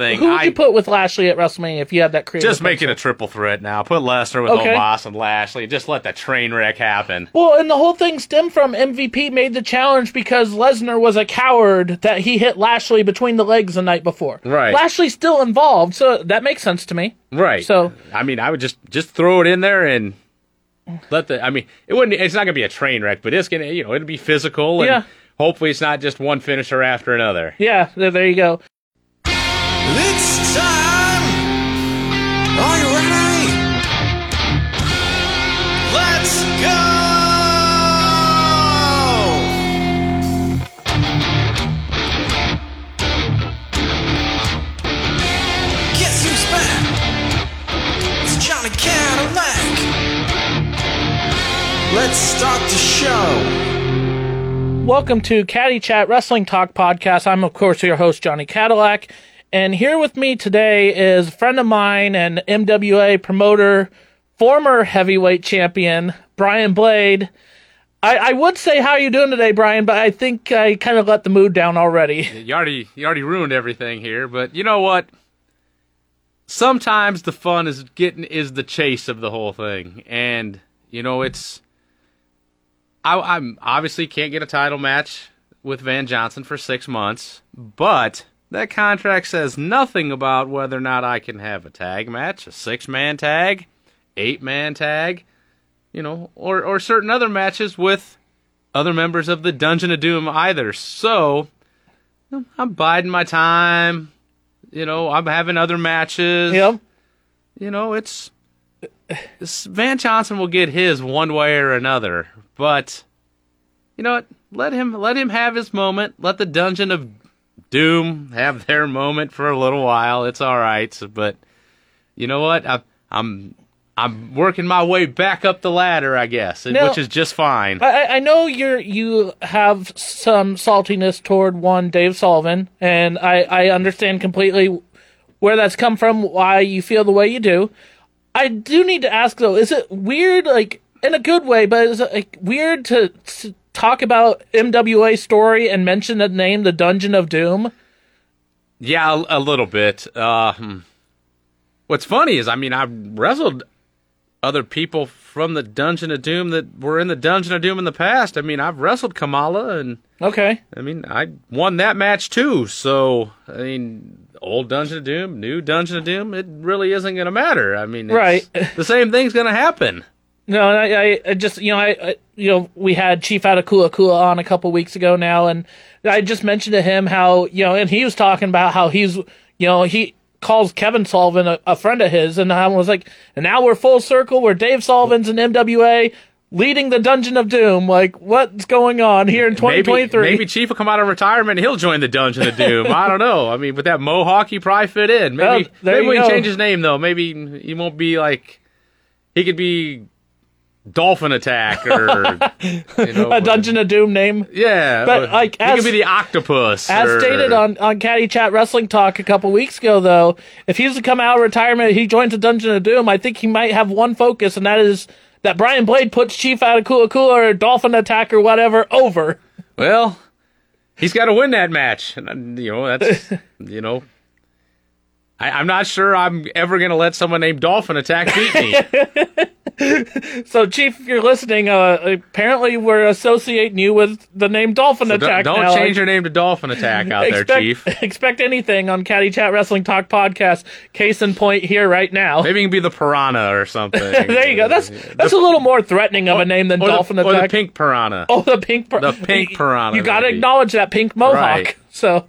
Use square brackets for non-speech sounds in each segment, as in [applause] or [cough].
thing. Who would I you put with Lashley at WrestleMania if you had that creative? just make it a triple threat now. Put Lesnar with Okay. Omos and Lashley. Just let the train wreck happen. Well, and the whole thing stemmed from MVP made the challenge because Lesnar was a coward that he hit Lashley between the legs the night before. Right. Lashley's still involved, so that makes sense to me. Right. So- I mean, I would just just throw it in there and let the. I mean, it wouldn't. It's not gonna be a train wreck, but it's gonna. You know, it'll be physical and Yeah. hopefully it's not just one finisher after another. Yeah, there you go. It's time! Are you ready? Let's go! Guess who's back? It's Johnny Cadillac. Let's start the show. Welcome to Caddy Chat Wrestling Talk Podcast. I'm, of course, your host, Johnny Cadillac. And here with me today is a friend of mine and MWA promoter, former heavyweight champion, Brian Blade. I, I would say, how are you doing today, Brian? But I think I kind of let the mood down already. [laughs] You already you already ruined everything here, but you know what? Sometimes the fun is getting is the chase of the whole thing, and you know it's. I, I'm obviously can't get a title match with Van Johnson for six months, but that contract says nothing about whether or not I can have a tag match, a six man tag, eight man tag, you know, or or certain other matches with other members of the Dungeon of Doom either. So I'm biding my time. You know, I'm having other matches. Yep. You know, it's, it's Van Johnson will get his one way or another, but you know what? Let him let him have his moment. Let the Dungeon of Doom have their moment for a little while. It's all right, but you know what? I, I'm I'm working my way back up the ladder, I guess, Now- which is just fine. I, I know you're you have some saltiness toward one Dave Sullivan, and I, I understand completely where that's come from, why you feel the way you do. I do need to ask though, is it weird, like in a good way, but is it like weird to, to talk about MWA story and mention the name, the Dungeon of Doom? Yeah, a, a little bit. Uh, hmm. what's funny is, I mean, I wrestled other people from the Dungeon of Doom that were in the Dungeon of Doom in the past. I mean, I've wrestled Kamala, and Okay, I mean, I won that match too. So, I mean, old Dungeon of Doom, new Dungeon of Doom, it really isn't going to matter. I mean, it's- Right. [laughs] the same thing's going to happen. No, I, I, I just you know I, I you know we had Chief Atakula Kula on a couple weeks ago now, and I just mentioned to him how you know, and he was talking about how he's you know he calls Kevin Sullivan a, a friend of his, and I was like, and now we're full circle where Dave Sullivan's in MWA leading the Dungeon of Doom. Like, what's going on here in 2023? maybe Chief will come out of retirement and he'll join the Dungeon of Doom. I don't know. I mean, with that mohawk, he probably fit in. Maybe, there maybe we go. change his name though. Maybe he won't be like he could be Dolphin Attack or [laughs] you know, a Dungeon of Doom name. Yeah, But, like, he as- could be the octopus. As or- stated on, on Caddy Chat Wrestling Talk a couple weeks ago, though, if he's to come out of retirement, he joins the Dungeon of Doom, I think he might have one focus, and that is that Brian Blade puts Chief out of Kula Kula or Dolphin Attack or whatever over. Well, he's got to win that match. And, you know, that's [laughs] you know. I, I'm not sure I'm ever going to let someone named Dolphin Attack beat me. [laughs] So, Chief, if you're listening, uh, apparently we're associating you with the name Dolphin So don't Attack don't now. change your name to Dolphin Attack out there, expect, Chief. [laughs] expect anything on Caddy Chat Wrestling Talk podcast. Case in point here right now. Maybe you can be the Piranha or something. [laughs] there you go. That's that's a little more threatening of a name than Dolphin the, or Attack. the Pink Piranha. Oh, the pink, pir- The pink piranha, You got to acknowledge that pink mohawk. Right. So,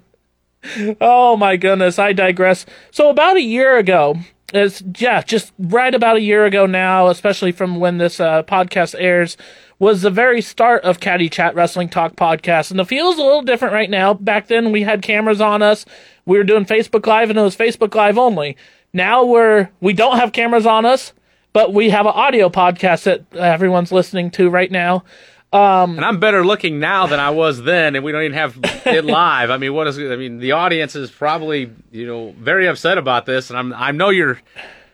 oh my goodness, I digress. So about a year ago, it's yeah, just right about a year ago now, especially from when this uh, podcast airs, was the very start of Caddy Chat Wrestling Talk podcast, and the feel's a little different right now. Back then, we had cameras on us. We were doing Facebook Live, and it was Facebook Live only. Now we're we don't have cameras on us, but we have an audio podcast that everyone's listening to right now. Um, and I'm better looking now than I was then, and we don't even have it [laughs] live. I mean, what is? I mean, the audience is probably you know very upset about this, and I'm I know you're.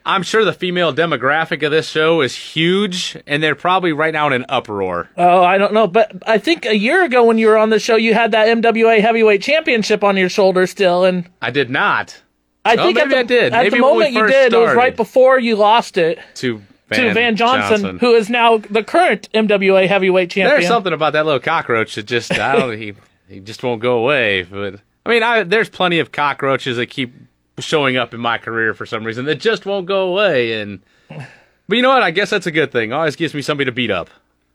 I'm sure the female demographic of this show is huge, and they're probably right now in an uproar. Oh, I don't know, but I think a year ago when you were on the show, you had that MWA Heavyweight Championship on your shoulder still, and I did not. I Oh, think maybe at I the, did. At Maybe the moment you did, it was right before you lost it to to Van Johnson, who is now the current MWA heavyweight champion. There's something about that little cockroach that just I don't he he just won't go away. But I mean, I, there's plenty of cockroaches that keep showing up in my career for some reason that just won't go away. And but you know what? I guess that's a good thing. Always gives me somebody to beat up.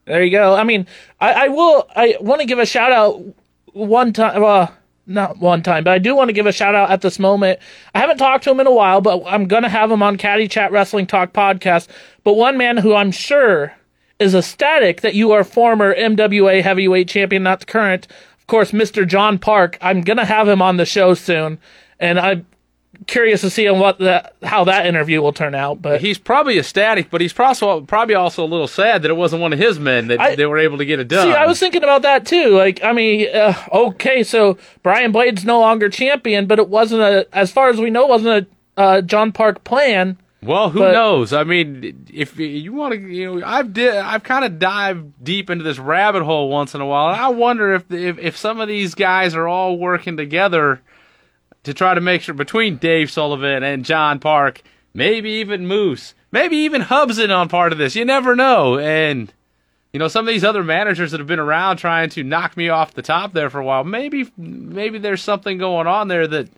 There you go. I mean, I, I will. I want to give a shout out one time. Well, not one time, but I do want to give a shout out at this moment. I haven't talked to him in a while, but I'm gonna have him on Caddy Chat Wrestling Talk podcast. But one man who I'm sure is ecstatic that you are former MWA heavyweight champion, not the current. Of course, Mr. John Park. I'm gonna have him on the show soon, and I'm curious to see what that how that interview will turn out. But He's probably ecstatic, but he's probably probably also a little sad that it wasn't one of his men that I- they were able to get it done. See, I was thinking about that too. Like, I mean, uh, okay, so Brian Blade's no longer champion, but it wasn't a, as far as we know, wasn't a uh, John Park plan. Well, who But- knows? I mean, if you want to, you know, I've di- I've kind of dived deep into this rabbit hole once in a while, and I wonder if if if some of these guys are all working together to try to make sure between Dave Sullivan and John Park, maybe even Moose, maybe even Hubson on part of this. You never know, and. You know, some of these other managers that have been around trying to knock me off the top there for a while. Maybe, maybe there's something going on there that,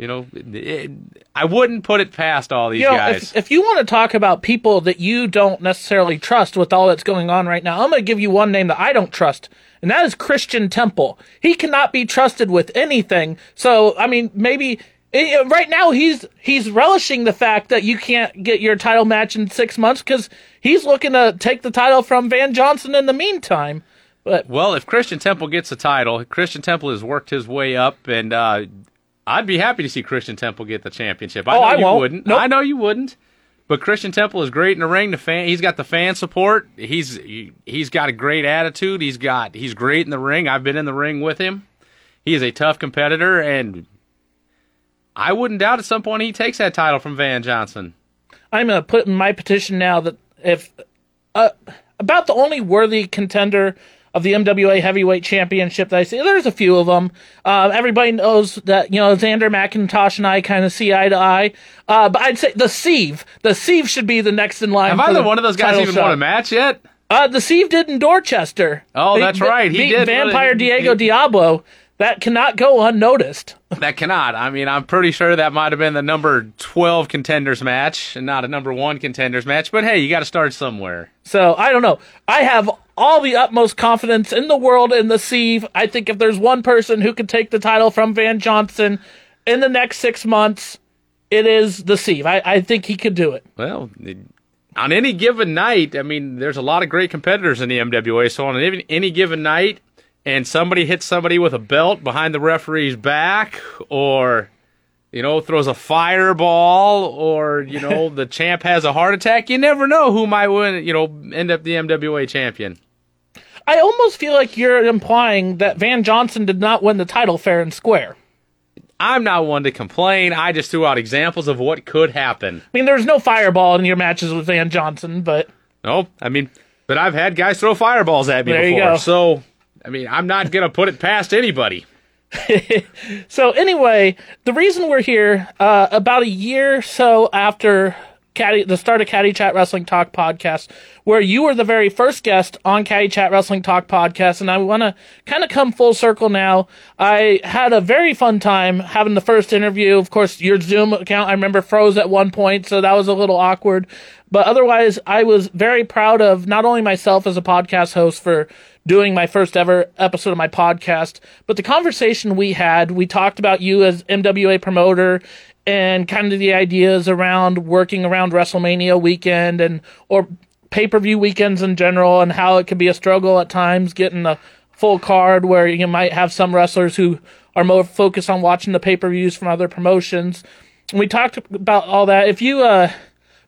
you know, it, I wouldn't put it past all these You know, guys. if, if you want to talk about people that you don't necessarily trust with all that's going on right now, I'm going to give you one name that I don't trust, and that is Christian Temple. He cannot be trusted with anything. So, I mean, maybe eh, right now he's he's relishing the fact that you can't get your title match in six months because he's looking to take the title from Van Johnson in the meantime. But Well, if Christian Temple gets a title, Christian Temple has worked his way up, and uh, I'd be happy to see Christian Temple get the championship. I Oh, know I you won't. wouldn't. Nope. I know you wouldn't. But Christian Temple is great in the ring. The fan, he's got the fan support. He's he, he's got a great attitude. He's got he's great in the ring. I've been in the ring with him. He is a tough competitor, and I wouldn't doubt at some point he takes that title from Van Johnson. I'm going to put in my petition now that if uh, about the only worthy contender of the MWA Heavyweight Championship that I see, there's a few of them. Uh, everybody knows that you know Xander McIntosh and I kind of see eye to eye. Uh, but I'd say the Sieve, the Sieve should be the next in line. Have for either the one of those guys even shot. won a match yet? Uh, the Sieve did in Dorchester. Oh, Beat- that's right. He beat did. Vampire Diego Diablo. That cannot go unnoticed. [laughs] That cannot. I mean, I'm pretty sure that might have been the number 12 contenders match and not a number one contenders match. But hey, you got to start somewhere. So I don't know. I have all the utmost confidence in the world in the Sieve. I think if there's one person who could take the title from Van Johnson in the next six months, it is the Sieve. I, I think he could do it. Well, it- on any given night, I mean, there's a lot of great competitors in the MWA. So on any, any given night, and somebody hits somebody with a belt behind the referee's back, or you know, throws a fireball, or you know, [laughs] the champ has a heart attack, you never know who might win. You know, end up the MWA champion. I almost feel like you're implying that Van Johnson did not win the title fair and square. I'm not one to complain. I just threw out examples of what could happen. I mean, there's no fireball in your matches with Van Johnson, but No, I mean, but I've had guys throw fireballs at me There before. So, I mean, I'm not gonna put it past anybody. [laughs] So anyway, the reason we're here, uh, about a year or so after Caddy, the start of Caddy Chat Wrestling Talk podcast, where you were the very first guest on Caddy Chat Wrestling Talk podcast, and I want to kind of come full circle now. I had a very fun time having the first interview. Of course, your Zoom account I remember froze at one point, so that was a little awkward. But otherwise, I was very proud of not only myself as a podcast host for doing my first ever episode of my podcast, but the conversation we had, we talked about you as MWA promoter and kind of the ideas around working around WrestleMania weekend and or pay-per-view weekends in general and how it can be a struggle at times getting a full card where you might have some wrestlers who are more focused on watching the pay-per-views from other promotions. And we talked about all that. If you uh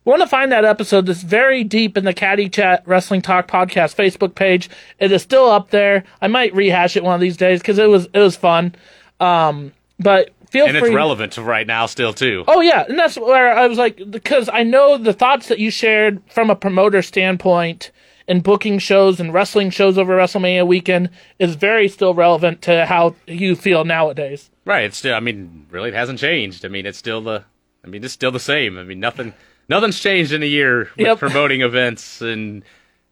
want to find that episode that's very deep in the Caddy Chat Wrestling Talk podcast Facebook page. It is still up there. I might rehash it one of these days because it was it was fun. Um, but feel And free. it's relevant to right now still too. Oh yeah, and that's where I was like, because I know the thoughts that you shared from a promoter standpoint and booking shows and wrestling shows over WrestleMania weekend is very still relevant to how you feel nowadays. Right. It's still. I mean, really, it hasn't changed. I mean, it's still the. I mean, it's still the same. I mean, nothing. Nothing's changed in a year with Yep. promoting events and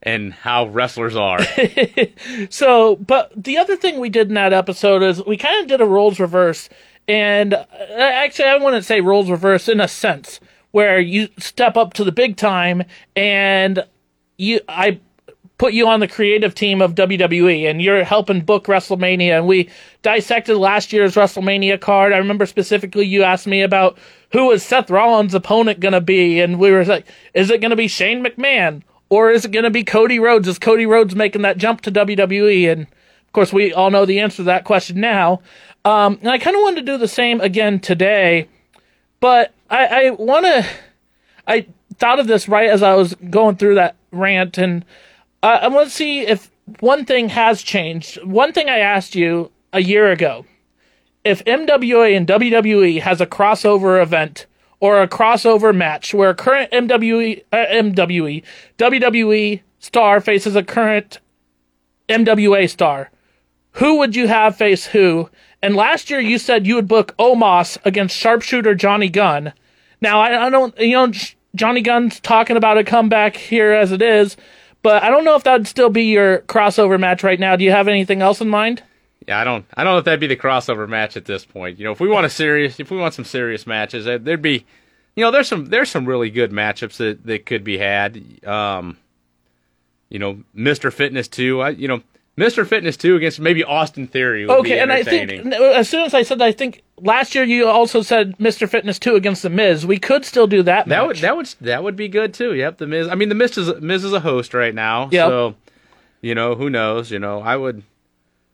and how wrestlers are. [laughs] So, but the other thing we did in that episode is we kind of did a roles reverse. And uh, actually, I wouldn't say roles reverse in a sense where you step up to the big time and you, I put you on the creative team of WWE and you're helping book WrestleMania. And we dissected last year's WrestleMania card. I remember specifically you asked me about who is Seth Rollins' opponent going to be. And we were like, is it going to be Shane McMahon? Or is it going to be Cody Rhodes? Is Cody Rhodes making that jump to WWE? And of course, we all know the answer to that question now. Um, and I kind of wanted to do the same again today, but I, I want to. I thought of this right as I was going through that rant, and I want to see if one thing has changed. One thing I asked you a year ago if MWA and WWE has a crossover event or a crossover match where a current MWE, uh, MWE, WWE star faces a current MWA star, who would you have face who? And last year you said you would book Omos against sharpshooter Johnny Gunn. Now I, I don't, you know, Johnny Gunn's talking about a comeback here as it is, but I don't know if that would still be your crossover match right now. Do you have anything else in mind? Yeah, I don't. I don't know if that'd be the crossover match at this point. You know, if we want a serious, if we want some serious matches, there- there'd be, you know, there's some there's some really good matchups that that could be had. Um, you know, Mr. Fitness two. I, you know, Mr. Fitness two against maybe Austin Theory would be Okay, and I think as soon as I said, that, I think last year you also said Mr. Fitness two against the Miz. We could still do that. that match. would that would that would be good too. Yep, the Miz. I mean, the Miz is Miz is a host right now. Yep. So, you know, who knows? You know, I would,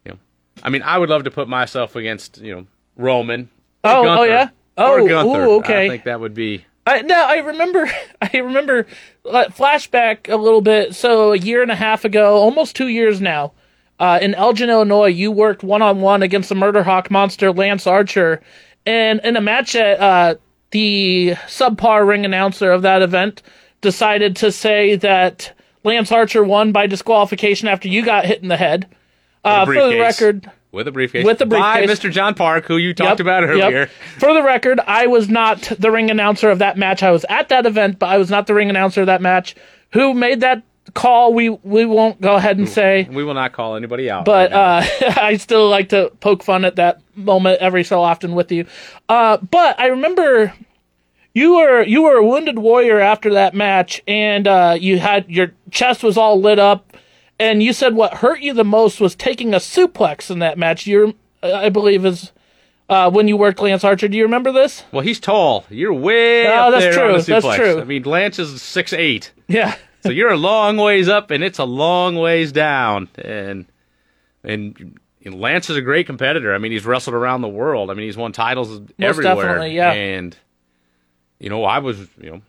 you know, I mean, I would love to put myself against you know Roman. or Oh, oh, yeah? Oh, Gunther. ooh, okay. I think that would be. I, no, I remember. [laughs] I remember. Uh, flashback a little bit. So a year and a half ago, almost two years now, uh, in Elgin, Illinois, you worked one on one against the Murder Hawk monster Lance Archer, and in a match that uh, the subpar ring announcer of that event decided to say that Lance Archer won by disqualification after you got hit in the head. Uh, for the record, With a briefcase. With the By. Mr. John Park, who you talked Yep, about yep. earlier. For the record, I was not the ring announcer of that match. I was at that event, but I was not the ring announcer of that match. Who made that call? We we won't go ahead and say. We will not call anybody out. But right uh, [laughs] I still like to poke fun at that moment every so often with you. Uh, but I remember you were you were a wounded warrior after that match, and uh, you had your chest was all lit up, and you said what hurt you the most was taking a suplex in that match. You, I believe, is uh, when you worked Lance Archer. Do you remember this? well, he's tall. You're way Oh, up that's there true, that's true. I mean, Lance is six eight. Yeah. So you're a long ways up, and it's a long ways down. And and Lance is a great competitor. I mean, he's wrestled around the world. I mean, he's won titles everywhere. definitely, yeah. And you know, I was, you know,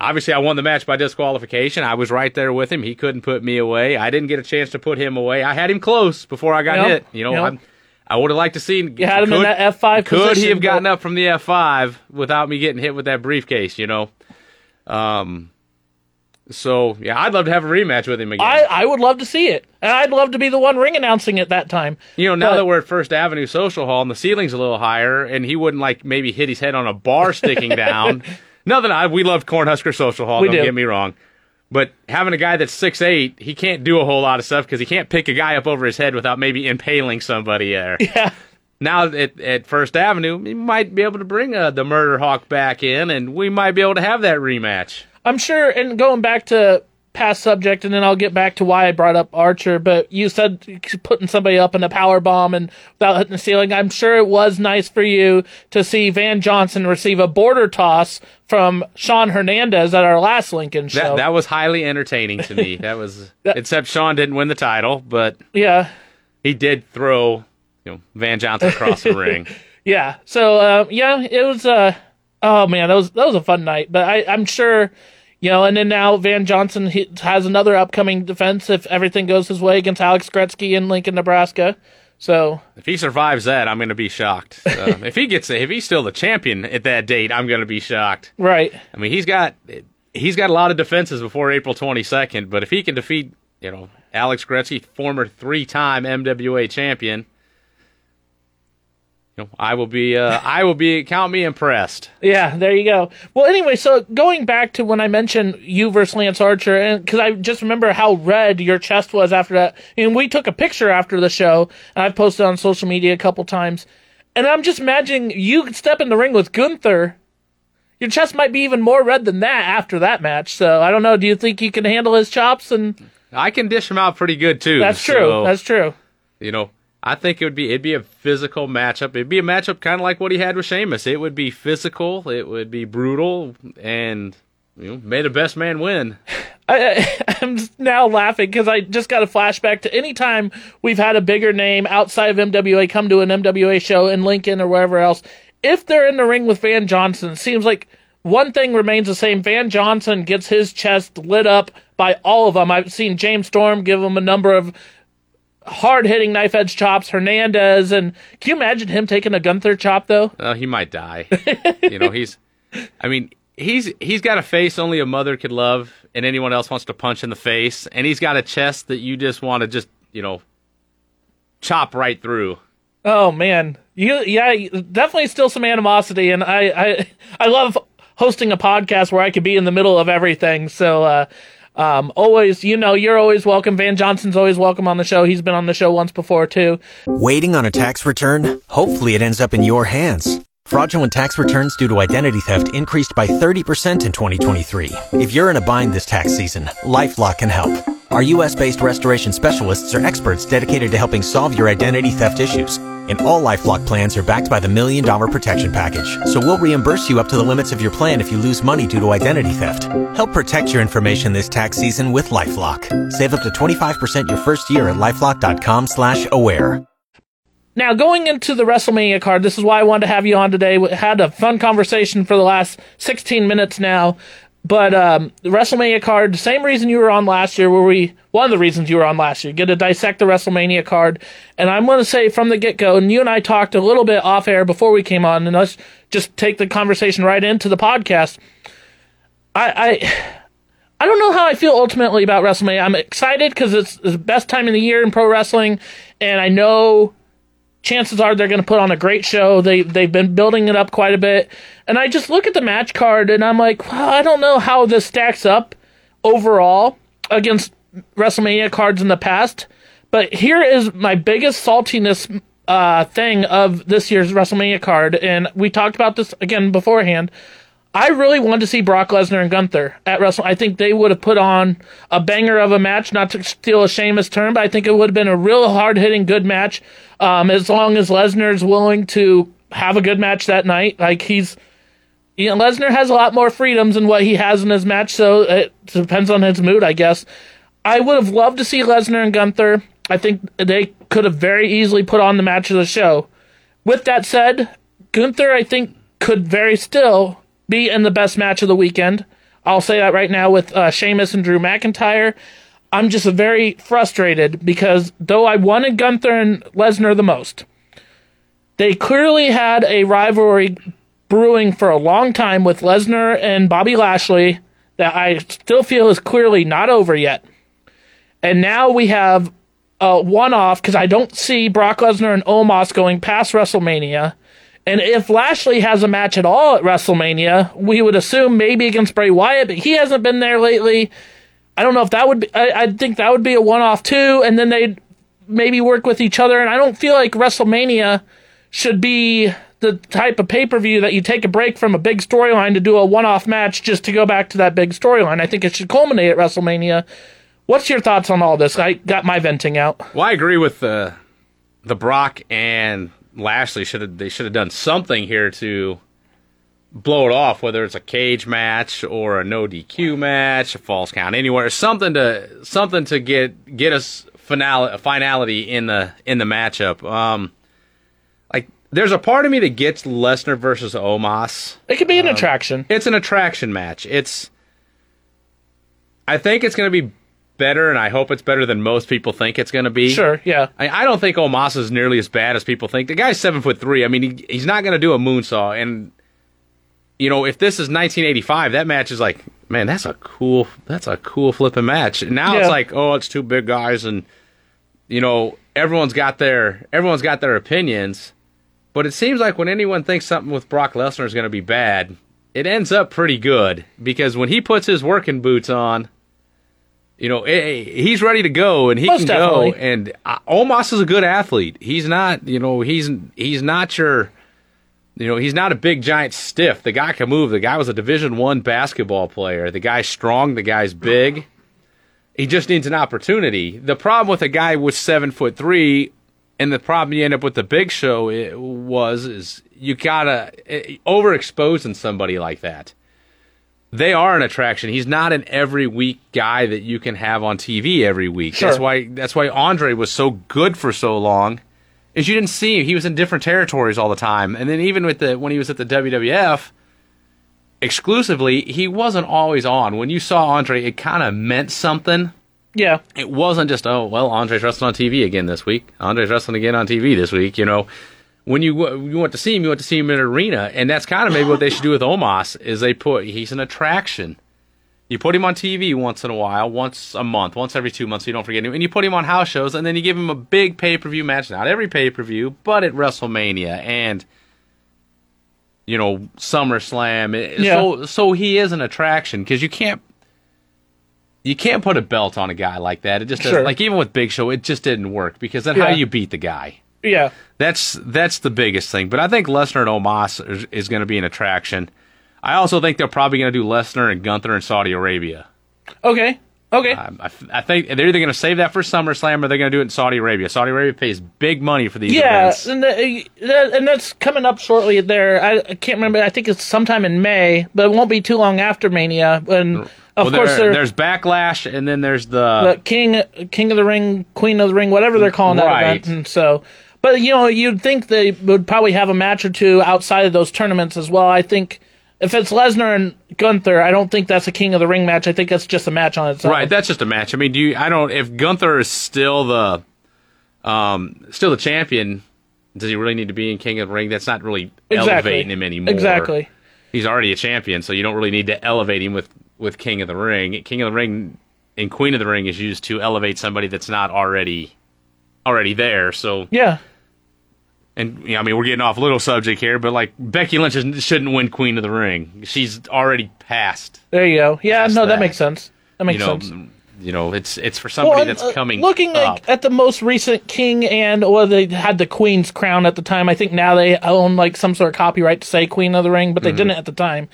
obviously I won the match by disqualification. I was right there with him. He couldn't put me away. I didn't get a chance to put him away. I had him close before I got Yep, hit. You know, yep. I would have liked to see. You had him in that F5 Could he have gotten but- up from the F5 without me getting hit with that briefcase? You know. Um. So yeah, I'd love to have a rematch with him again. I, I would love to see it. And I'd love to be the one ring announcing it that time. You know, now But- that we're at First Avenue Social Hall and the ceiling's a little higher, and he wouldn't like maybe hit his head on a bar sticking down. [laughs] Nothing. I we love Cornhusker Social Hall. We don't do. get me wrong, but having a guy that's six eight, he can't do a whole lot of stuff because he can't pick a guy up over his head without maybe impaling somebody there. [laughs] Yeah. Now at, at First Avenue, he might be able to bring uh, the Murder Hawk back in, and we might be able to have that rematch. I'm sure, and going back to past subject, and then I'll get back to why I brought up Archer, but you said putting somebody up in a power bomb and without hitting the ceiling. I'm sure it was nice for you to see Van Johnson receive a border toss from Shawn Hernandez at our last Lincoln show. That that was highly entertaining to me. That was [laughs] except Shawn didn't win the title, but yeah. he did throw you know Van Johnson across the ring. [laughs] Yeah. So uh, yeah, it was. Uh, oh man, that was that was a fun night. But I, I'm sure, you know. And then now Van Johnson he has another upcoming defense if everything goes his way against Alex Gretzky in Lincoln, Nebraska. So If he survives that, I'm going to be shocked. Uh, [laughs] if he gets, if he's still the champion at that date, I'm going to be shocked. right. I mean, he's got he's got a lot of defenses before April 22nd, but if he can defeat you know, Alex Gretzky, former three-time MWA champion. You know, I will be, uh, I will be, count me impressed. Yeah, there you go. Well, anyway, so going back to when I mentioned you versus Lance Archer, and because I just remember how red your chest was after that, and we took a picture after the show, and I've posted on social media a couple times, and I'm just imagining you step in the ring with Gunther. Your chest might be even more red than that after that match. So I don't know. Do you think you can handle his chops? And I can dish him out pretty good too. that's true. so, That's true. you know, I think it would be it'd be a physical matchup. It'd be a matchup kind of like what he had with Sheamus. It would be physical. It would be brutal, and you know, may the best man win. [laughs] I, I'm now laughing because I just got a flashback to any time we've had a bigger name outside of MWA come to an MWA show in Lincoln or wherever else. If they're in the ring with Van Johnson, it seems like one thing remains the same. Van Johnson gets his chest lit up by all of them. I've seen James Storm give him a number of hard hitting knife edge chops, Hernandez, and can you imagine him taking a Gunther chop though? Uh, he might die. [laughs] you know, he's. I mean, he's he's got a face only a mother could love, and anyone else wants to punch in the face, and he's got a chest that you just want to just you know chop right through. Oh man, you yeah, definitely still some animosity, and I I I love hosting a podcast where I could be in the middle of everything. So uh, um, always, you know, you're always welcome. Van Johnson's always welcome on the show. He's been on the show once before too. Waiting on a tax return? Hopefully, it ends up in your hands. Fraudulent tax returns due to identity theft increased by 30% in 2023. If you're in a bind this tax season, LifeLock can help. Our U.S. based restoration specialists are experts dedicated to helping solve your identity theft issues. And all LifeLock plans are backed by the Million Dollar Protection Package. So we'll reimburse you up to the limits of your plan if you lose money due to identity theft. Help protect your information this tax season with LifeLock. Save up to 25% your first year at LifeLock.com slash aware. Now, going into the WrestleMania card, this is why I wanted to have you on today. We had a fun conversation for the last 16 minutes now. But um, the WrestleMania card, the same reason you were on last year, where we one of the reasons you were on last year, get to dissect the WrestleMania card. And I'm going to say from the get go, and you and I talked a little bit off air before we came on, and let's just take the conversation right into the podcast. I I, I don't know how I feel ultimately about WrestleMania. I'm excited because it's the best time of the year in pro wrestling, and I know chances are they're going to put on a great show. They they've been building it up quite a bit, and I just look at the match card and I'm like, well, I don't know how this stacks up overall against WrestleMania cards in the past. But here is my biggest saltiness uh, thing of this year's WrestleMania card, and we talked about this again beforehand. I really wanted to see Brock Lesnar and Gunther at Wrestle. I think they would have put on a banger of a match, not to steal a Sheamus term, but I think it would have been a real hard hitting good match. Um, as long as Lesnar is willing to have a good match that night, like he's, you know, Lesnar has a lot more freedoms than what he has in his match, so it depends on his mood, I guess. I would have loved to see Lesnar and Gunther. I think they could have very easily put on the match of the show. With that said, Gunther, I think, could very still be in the best match of the weekend. I'll say that right now with uh, Sheamus and Drew McIntyre. I'm just very frustrated because though I wanted Gunther and Lesnar the most, they clearly had a rivalry brewing for a long time with Lesnar and Bobby Lashley that I still feel is clearly not over yet. And now we have a one off because I don't see Brock Lesnar and Omos going past WrestleMania. And if Lashley has a match at all at WrestleMania, we would assume maybe against Bray Wyatt, but he hasn't been there lately. I don't know if that would be, I, I think that would be a one off too, and then they'd maybe work with each other. And I don't feel like WrestleMania should be the type of pay per view that you take a break from a big storyline to do a one off match just to go back to that big storyline. I think it should culminate at WrestleMania. What's your thoughts on all this? I got my venting out. Well, I agree with the the Brock and Lashley should have they should have done something here to blow it off, whether it's a cage match or a no DQ match, a falls count anywhere, something to something to get get us finale finality in the in the matchup. Um, like there's a part of me that gets Lesnar versus Omos. It could be an attraction. It's an attraction match. It's I think it's going to be better, and I hope it's better than most people think it's going to be. Sure, yeah. I, I don't think Omos is nearly as bad as people think. The guy's seven foot three. I mean, he, he's not going to do a moonsault. And you know, if this is 1985, that match is like man, that's a cool, that's a cool flipping match. Now Yeah. it's like, oh, it's two big guys, and you know, everyone's got their everyone's got their opinions. But it seems like when anyone thinks something with Brock Lesnar is going to be bad, it ends up pretty good because when he puts his working boots on, you know, eh, he's ready to go and he Most can definitely. go. And uh, Omos is a good athlete. He's not, you know, he's he's not your, you know, he's not a big giant stiff. The guy can move. The guy was a Division One basketball player. The guy's strong. The guy's big. He just needs an opportunity. The problem with a guy with seven foot three, and the problem you end up with the Big Show i- was is you gotta eh, overexposing somebody like that. They are an attraction. He's not an every week guy that you can have on TV every week. That's why that's why Andre was so good for so long. Is you didn't see him. He was in different territories all the time. And then even with the when he was at the WWF exclusively, he wasn't always on. When you saw Andre, it kind of meant something Yeah. it wasn't just oh well Andre's wrestling on TV again this week. Andre's wrestling again on TV this week. You know, when you you want to see him, you want to see him in an arena, and that's kind of maybe what they should do with Omos is they put he's an attraction. You put him on TV once in a while, once a month, once every two months, so you don't forget him, and you put him on house shows, and then you give him a big pay per view match. Not every pay per view, but at WrestleMania and you know SummerSlam. Yeah. So so he is an attraction because you can't you can't put a belt on a guy like that. It just doesn't Sure. like even with Big Show, it just didn't work because then how do you beat the guy? Yeah. That's that's the biggest thing. But I think Lesnar and Omos is, is going to be an attraction. I also think they're probably going to do Lesnar and Gunther in Saudi Arabia. Okay. Okay. I, I, I think they're either going to save that for SummerSlam or they're going to do it in Saudi Arabia. Saudi Arabia pays big money for these yeah, events. and, the, that, and that's coming up shortly there. I, I can't remember. I think it's sometime in May, but it won't be too long after Mania. And of Well, course, there- there, there's Backlash, and then there's the the King, King of the Ring, Queen of the Ring, whatever they're calling that event. And so, but you know, you'd think they would probably have a match or two outside of those tournaments as well. I think if it's Lesnar and Gunther, I don't think that's a King of the Ring match. I think that's just a match on its own. Right, that's just a match. I mean, do you? I don't. If Gunther is still the, um, still the champion, does he really need to be in King of the Ring? That's not really exactly. elevating him anymore. Exactly. He's already a champion, so you don't really need to elevate him with with King of the Ring. King of the Ring and Queen of the Ring is used to elevate somebody that's not already already there. So, Yeah. And you know, I mean, we're getting off a little subject here, but like Becky Lynch is- shouldn't win Queen of the Ring. She's already passed. There you go. Yeah. No, that. that. makes sense. That makes You know, sense. you know, it's it's for somebody Well, that's uh, coming looking like at the most recent king and well they had the queen's crown at the time i think now they own like some sort of copyright to say queen of the ring but they Mm-hmm. didn't at the time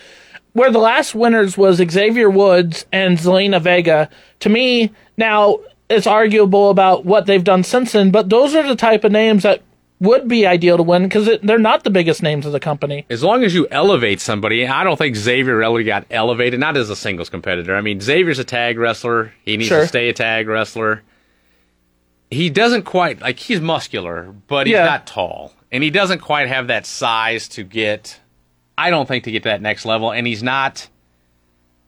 where the last winners was xavier woods and zelina vega to me now it's arguable about what they've done since then but those are the type of names that would be ideal to win because they're not the biggest names of the company as long as you elevate somebody, I don't think Xavier really got elevated, not as a singles competitor. I mean, Xavier's a tag wrestler. He needs Sure. to stay a tag wrestler. He doesn't quite, like, he's muscular, but he's Yeah. not tall. And he doesn't quite have that size to get, I don't think, to get to that next level. And he's not,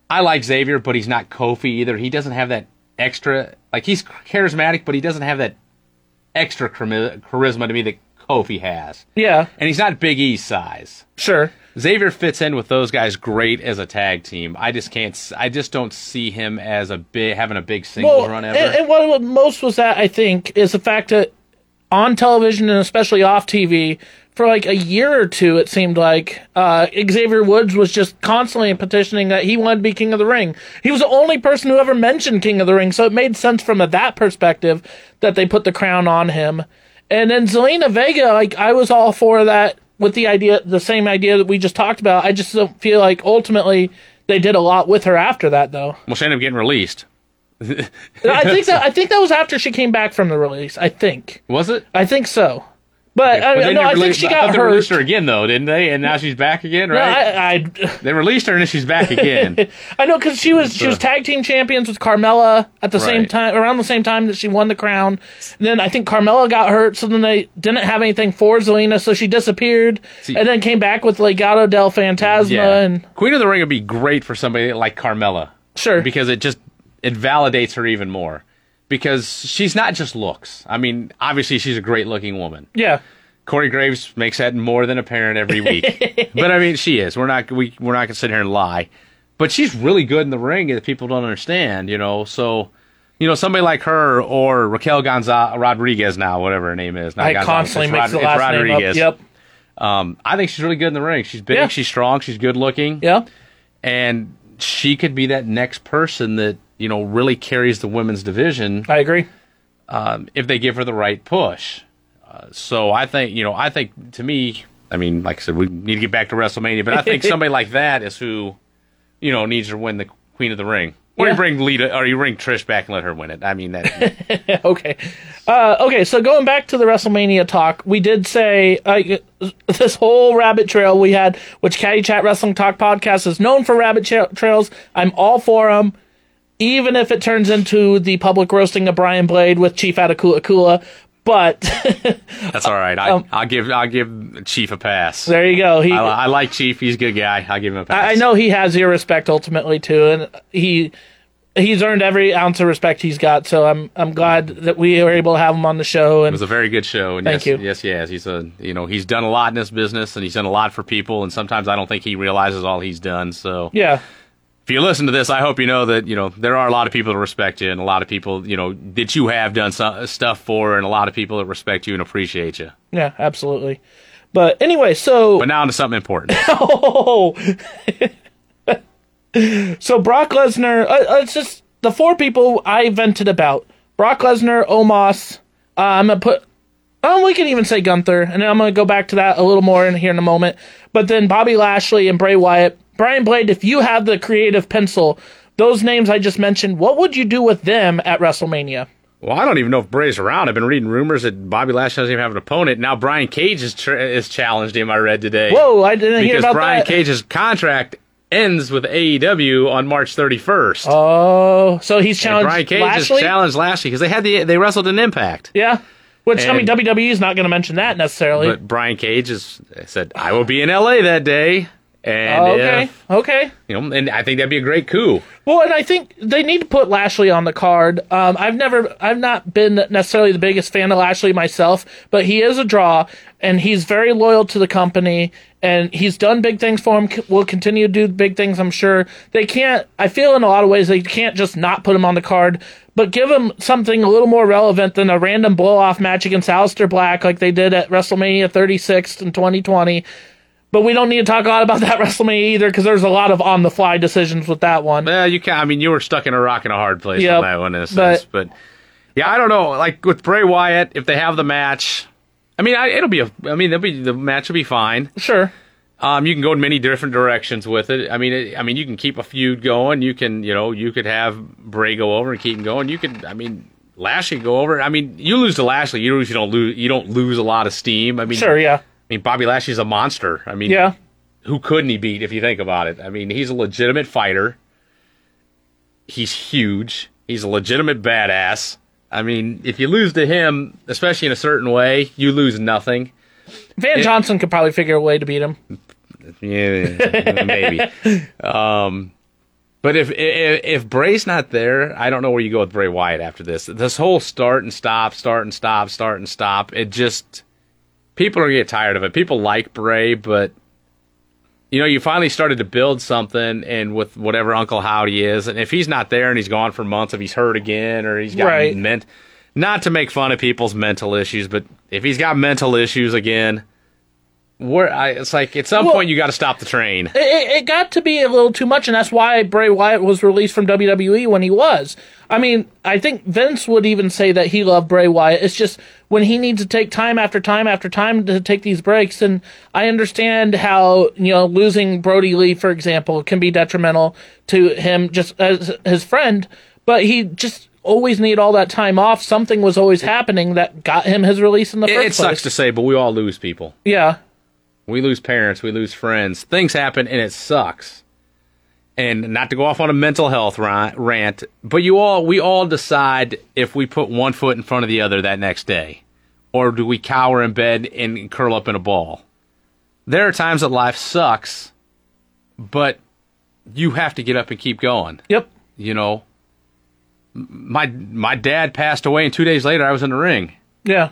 I like Xavier, but he's not Kofi either. He doesn't have that extra, like, he's charismatic, but he doesn't have that extra chari- charisma to me that Kofi has. yeah And he's not Big E size. sure Xavier fits in with those guys great as a tag team. I just can't. I just don't see him as a big having a big singles run ever. And, and what, what most was that I think is the fact that on television and especially off TV for like a year or two, it seemed like uh, Xavier Woods was just constantly petitioning that he wanted to be King of the Ring. He was the only person who ever mentioned King of the Ring, so it made sense from a, that perspective that they put the crown on him. And then Zelina Vega, like I was all for that with the idea, the same idea that we just talked about. I just don't feel like ultimately they did a lot with her after that, though. well, she ended up getting released. I think [laughs] that I think that was after she came back from the release. I think. Was it? I think so. But uh, But I, they no, I think she I got They hurt. released her again though, didn't they? And now she's back again, No, right? I, [laughs] they released her and she's back again. I, [laughs] I know because she was she was tag team champions with Carmella at the same time around the same time that she won the crown. And then I think Carmella got hurt, so then they didn't have anything for Zelina, so she disappeared, See- and then came back with Legado del Fantasma yeah. and Queen of the Ring would be great for somebody like Carmella sure, because it just it validates her even more. Because she's not just looks. I mean, obviously she's a great looking woman. yeah, Corey Graves makes that more than apparent every week. but I mean, she is. We're not we we're not gonna sit here and lie. but she's really good in the ring that people don't understand, you know. So, you know, somebody like her or Raquel Gonzalez Rodriguez now, whatever her name is. Not I Gonzalez, constantly it's mix Rod- the last name up. Rodriguez. Yep. Um, I think she's really good in the ring. She's big, Yeah. she's strong, she's good looking, Yeah. and she could be that next person that you know really carries the women's division I agree. um, if they give her the right push. Uh, so I think you know I think to me, I mean, like I said, we need to get back to WrestleMania, but I think [laughs] somebody like that is who you know needs to win the Queen of the Ring. Or Yeah. you bring Lita, or you bring Trish back and let her win it. I mean, that [laughs] okay. Uh, okay, so going back to the WrestleMania talk, we did say uh, [laughs] this whole rabbit trail we had, which Caddy Chat Wrestling Talk podcast is known for rabbit tra- trails. I'm all for them, even if it turns into the public roasting of Brian Blade with Chief Atakula Kula. But [laughs] that's all right. I, I'll give I'll give Chief a pass. Um, there you go. He, I, I like Chief. He's a good guy. I'll give him a pass. I I know he has your respect ultimately too, and he he's earned every ounce of respect he's got. So I'm I'm glad that we were able to have him on the show. It was a very good show. And Thank yes, you. Yes, yes. He's a you know he's done a lot in this business, and he's done a lot for people. And sometimes I don't think he realizes all he's done. So yeah, if you listen to this, I hope you know that you know there are a lot of people that respect you, and a lot of people you know that you have done some, stuff for, and a lot of people that respect you and appreciate you. yeah, absolutely. But anyway, so But now to something important. [laughs] Oh. [laughs] so Brock Lesnar, uh, uh, it's just the four people I vented about: Brock Lesnar, Omos. Uh, I'm gonna put. Oh, we can even say Gunther, and I'm gonna go back to that a little more in here in a moment. But then Bobby Lashley and Bray Wyatt, Brian Blade. If you have the creative pencil, those names I just mentioned, what would you do with them at WrestleMania? well, I don't even know if Bray's around. I've been reading rumors that Bobby Lashley doesn't even have an opponent. Now Brian Cage is, tr- is challenged him. I read today. Whoa, I didn't hear because about Brian that. Cage's contract ends with AEW on March 31st. Oh, so he's And challenged Brian Cage Lashley. has challenged Lashley because they had the they wrestled in Impact. yeah, which I mean WWE is not going to mention that necessarily. But Brian Cage has said, "I will be in LA that day," and Oh, okay, if- okay. you know, and I think that'd be a great coup. Well, and I think they need to put Lashley on the card. Um, I've never, I've not been necessarily the biggest fan of Lashley myself, but he is a draw, and he's very loyal to the company, and he's done big things for him. c- Will continue to do big things, I'm sure. They can't. I feel in a lot of ways they can't just not put him on the card, but give him something a little more relevant than a random blow off match against Aleister Black like they did at WrestleMania 36 in 2020. But we don't need to talk a lot about that [laughs] WrestleMania either because there's a lot of on the fly decisions with that one. Well, you can. not I mean, you were stuck in a rock and a hard place Yep, on that one in a sense, but, yeah, I don't know. Like with Bray Wyatt, if they have the match, I mean, I, it'll be a. I mean, it'll be the match will be fine. Sure. Um, you can go in many different directions with it. I mean, it, I mean, you can keep a feud going. You can, you know, you could have Bray go over and keep him going. You could, I mean, Lashley go over. I mean, you lose to Lashley, you usually don't lose. You don't lose a lot of steam. I mean, Sure, yeah. I mean, Bobby Lashley's a monster. I mean, Yeah. who couldn't he beat if you think about it? I mean, he's a legitimate fighter. He's huge. He's a legitimate badass. I mean, if you lose to him, especially in a certain way, you lose nothing. Van Johnson could probably figure a way to beat him. Yeah, maybe. [laughs] Um, but if, if if Bray's not there, I don't know where you go with Bray Wyatt after this. This whole start and stop, start and stop, start and stop. It just people are gonna get tired of it. People like Bray, but you know, you finally started to build something, and with whatever Uncle Howdy is, and if he's not there and he's gone for months, if he's hurt again or he's got Right. ment, not to make fun of people's mental issues, but if he's got mental issues again. Where I, it's like at some Well- point you got to stop the train. It, it, got to be a little too much, and that's why Bray Wyatt was released from WWE when he was. I mean, I think Vince would even say that he loved Bray Wyatt. It's just when he needs to take time after time after time to take these breaks, and I understand how you know losing Brodie Lee, for example, can be detrimental to him just as his friend, but he just always need all that time off. Something was always happening that got him his release in the It, first it sucks place. to say, but we all lose people. yeah, We lose parents, we lose friends. Things happen, and it sucks. And not to go off on a mental health rant, but you all, we all decide if we put one foot in front of the other that next day, or do we cower in bed and curl up in a ball? There are times that life sucks, but you have to get up and keep going. yep, You know, my my dad passed away, and two days later, I was in the ring. yeah,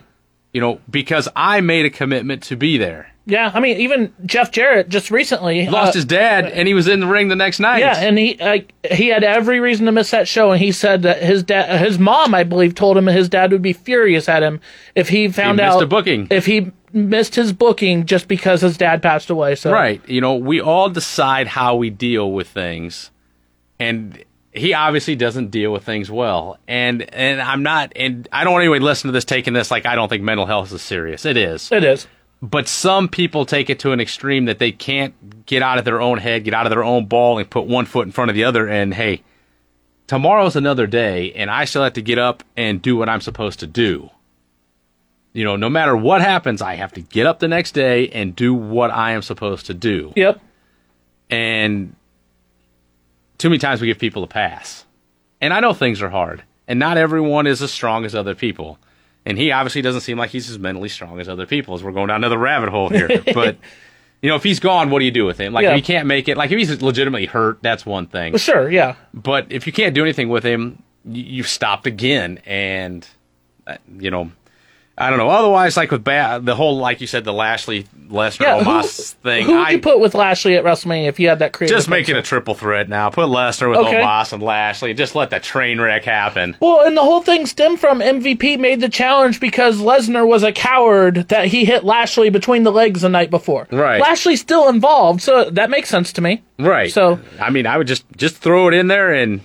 you know, because I made a commitment to be there. Yeah, I mean, even Jeff Jarrett just recently lost uh, his dad, and he was in the ring the next night. Yeah, and he like he had every reason to miss that show, and he said that his dad, his mom, I believe, told him his dad would be furious at him if he found missed out booking. if he missed his booking just because his dad passed away. So Right. You know, we all decide how we deal with things. And he obviously doesn't deal with things well. And and I'm not and I don't want anyone to listen to this taking this like I don't think mental health is serious. It is. it is. But some people take it to an extreme that they can't get out of their own head, get out of their own ball and put one foot in front of the other and hey, tomorrow's another day and I still have to get up and do what I'm supposed to do. You know, no matter what happens, I have to get up the next day and do what I am supposed to do Yep. and too many times we give people a pass. And I know things are hard, and not everyone is as strong as other people. And he obviously doesn't seem like he's as mentally strong as other people. As we're going down another rabbit hole here, [laughs] but you know, if he's gone, what do you do with him? Like, Yeah. if you can't make it, like if he's legitimately hurt, that's one thing. Sure. Yeah. But if you can't do anything with him, you've stopped again, and uh, you know, I don't know. Otherwise, like with ba- the whole, like you said, the Lashley Lesnar Yeah. Who, thing, who would I you put with Lashley at WrestleMania if you had that creative? just make it a triple threat now. Put Lesnar with Okay. Omos and Lashley. Just let the train wreck happen. Well, and the whole thing stemmed from MVP made the challenge because Lesnar was a coward that he hit Lashley between the legs the night before. Right. Lashley's still involved, so that makes sense to me. Right. So- I mean, I would just just throw it in there and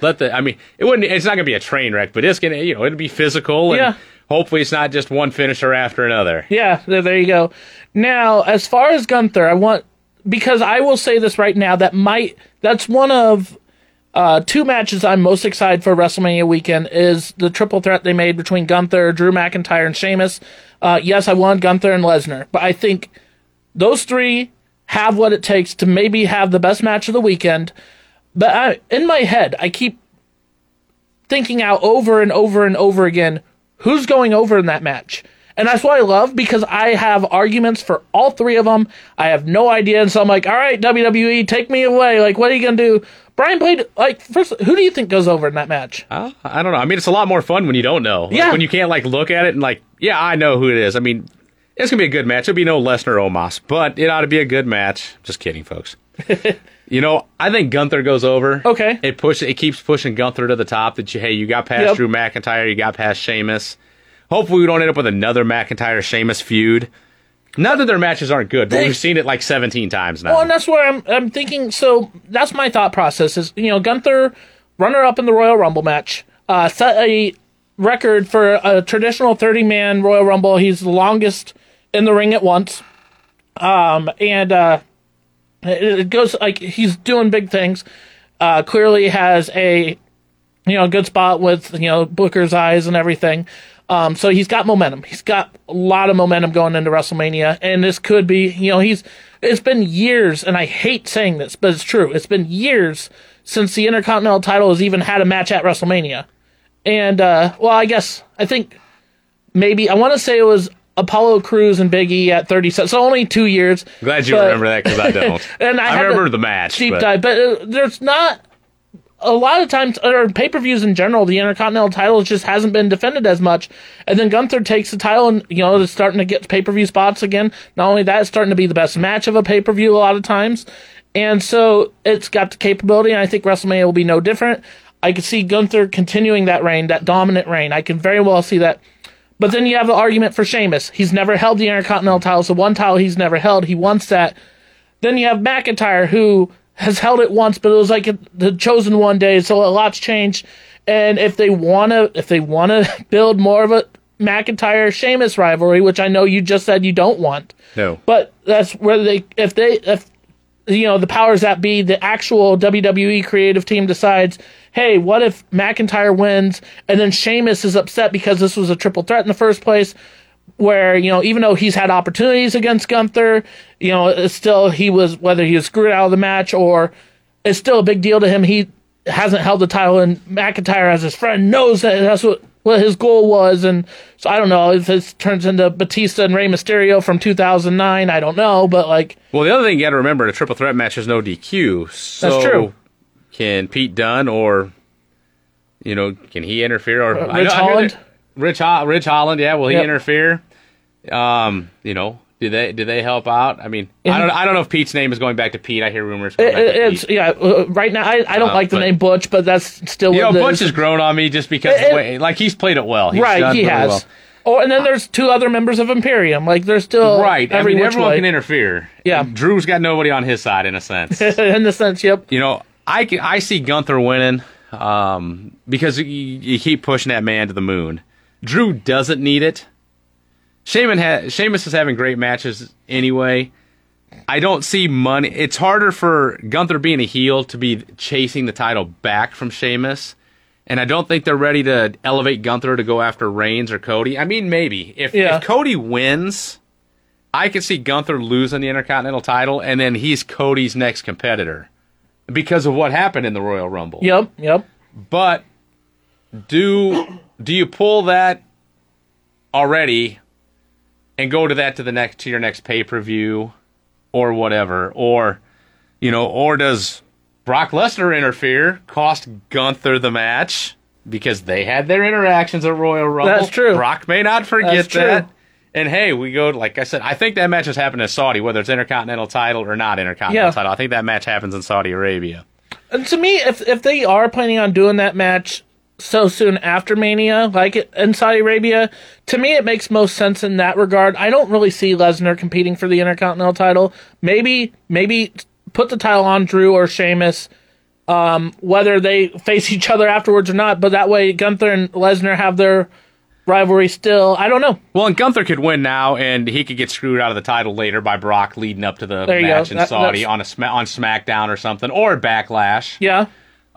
let the. I mean, it wouldn't. It's not gonna be a train wreck, but it's gonna. You know, it'll be physical and Yeah. hopefully it's not just one finisher after another. Yeah, there, you go. Now, as far as Gunther, I want because I will say this right now that might that's one of uh, two matches I'm most excited for WrestleMania weekend is the triple threat they made between Gunther, Drew McIntyre, and Sheamus. Uh, yes, I want Gunther and Lesnar, but I think those three have what it takes to maybe have the best match of the weekend. But I, in my head, I keep thinking out over and over and over again who's going over in that match. And that's what I love because I have arguments for all three of them. I have no idea. And so I'm like, all right, WWE, take me away. Like, what are you going to do? Brian Blade, like, first, who do you think goes over in that match? Uh, I don't know. I mean, it's a lot more fun when you don't know. Like, Yeah. When you can't like look at it and like, yeah, I know who it is. I mean, it's gonna be a good match. It'll be no Lesnar Omos, but it ought to be a good match. Just kidding, folks. [laughs] you know, I think Gunther goes over. Okay. It push. It keeps pushing Gunther to the top. That you, hey, you got past Yep. Drew McIntyre, you got past Sheamus. Hopefully, we don't end up with another McIntyre Sheamus feud. Not that their matches aren't good, but They- we've seen it like 17 times now. Well, and that's where I'm, I'm thinking. So that's my thought process is, you know, Gunther, runner up in the Royal Rumble match, uh, set a record for a traditional 30 man Royal Rumble. He's the longest in the ring at once. Um, and, uh, it, goes like he's doing big things. Uh, clearly has a, you know, good spot with, you know, Booker's eyes and everything. Um, so he's got momentum. He's got a lot of momentum going into WrestleMania, and this could be, you know, he's. It's been years, and I hate saying this, but it's true. It's been years since the Intercontinental title has even had a match at WrestleMania, and uh, well, I guess I think maybe I want to say it was Apollo Crews and Big E at 30 cents. So only two years. Glad you but- remember that because I [laughs] don't. And I, I remember the match. deep but- dive, but uh, there's not a lot of times or pay per views in general. The Intercontinental title just hasn't been defended as much, and then Gunther takes the title, and you know it's starting to get pay per view spots again. Not only that, it's starting to be the best match of a pay per view a lot of times, and so it's got the capability. And I think WrestleMania will be no different. I could see Gunther continuing that reign, that dominant reign. I can very well see that. But then you have the argument for Sheamus. He's never held the Intercontinental title, so one title he's never held. He wants that. Then you have McIntyre, who has held it once, but it was like the chosen one day, so a lot's changed. And if they wanna, if they wanna [laughs] build more of a McIntyre Sheamus rivalry, which I know you just said you don't want, No. but that's where they, if they, if you know the powers that be, the actual WWE creative team decides, hey, what if McIntyre wins and then Sheamus is upset because this was a triple threat in the first place? Where you know, even though he's had opportunities against Gunther, you know, still he was whether he was screwed out of the match or it's still a big deal to him. He hasn't held the title, and McIntyre, as his friend, knows that that's what what his goal was. And so I don't know if this turns into Batista and Rey Mysterio from 2009. I don't know, but like Well, the other thing you got to remember: in a triple threat match, there's no DQ. So That's true. Can Pete Dunne or you know can he interfere or Uh, Ridge know- Holland? Ridge Ho- Ridge Holland, yeah. Will he Yep. interfere? Um, you know, Do they do they help out? I mean, I don't I don't know if Pete's name is going back to Pete. I hear rumors. It, back to it's Pete. yeah. uh, Right now, I, I don't Uh, like the but- name Butch, but that's still You know, Butch has grown on me just because It- way, like he's played it well. He's right. He has. well. Oh, and then there's two other members of Imperium. Like there's still Right. Every I mean, everyone way. can interfere. Yeah. And Drew's got nobody on his side in a sense. [laughs] in the sense, yep. you know, I can, I see Gunther winning um, because you, you keep pushing that man to the moon. Drew doesn't need it. Sheamus, ha- Sheamus is having great matches anyway. I don't see money. It's harder for Gunther being a heel to be chasing the title back from Sheamus. And I don't think they're ready to elevate Gunther to go after Reigns or Cody. I mean, maybe. If, Yeah. if Cody wins, I could see Gunther losing the Intercontinental title, and then he's Cody's next competitor because of what happened in the Royal Rumble. Yep. Yep. But do do you pull that already and go to that to the next to your next pay per view or whatever, or you know, or does Brock Lesnar interfere, cost Gunther the match because they had their interactions at Royal Rumble? That's true. Brock may not forget That's true. that. And hey, we go like I said. I think that match has happened in Saudi, whether it's Intercontinental title or not Intercontinental Yeah. title. I think that match happens in Saudi Arabia. And to me, if if they are planning on doing that match so soon after Mania, like in Saudi Arabia, to me it makes most sense in that regard. I don't really see Lesnar competing for the Intercontinental title. Maybe maybe put the title on Drew or Sheamus, um, whether they face each other afterwards or not. But that way, Gunther and Lesnar have their rivalry still. I don't know. Well, and Gunther could win now, and he could get screwed out of the title later by Brock leading up to the match go. in That- Saudi on a on SmackDown or something, or Backlash. Yeah.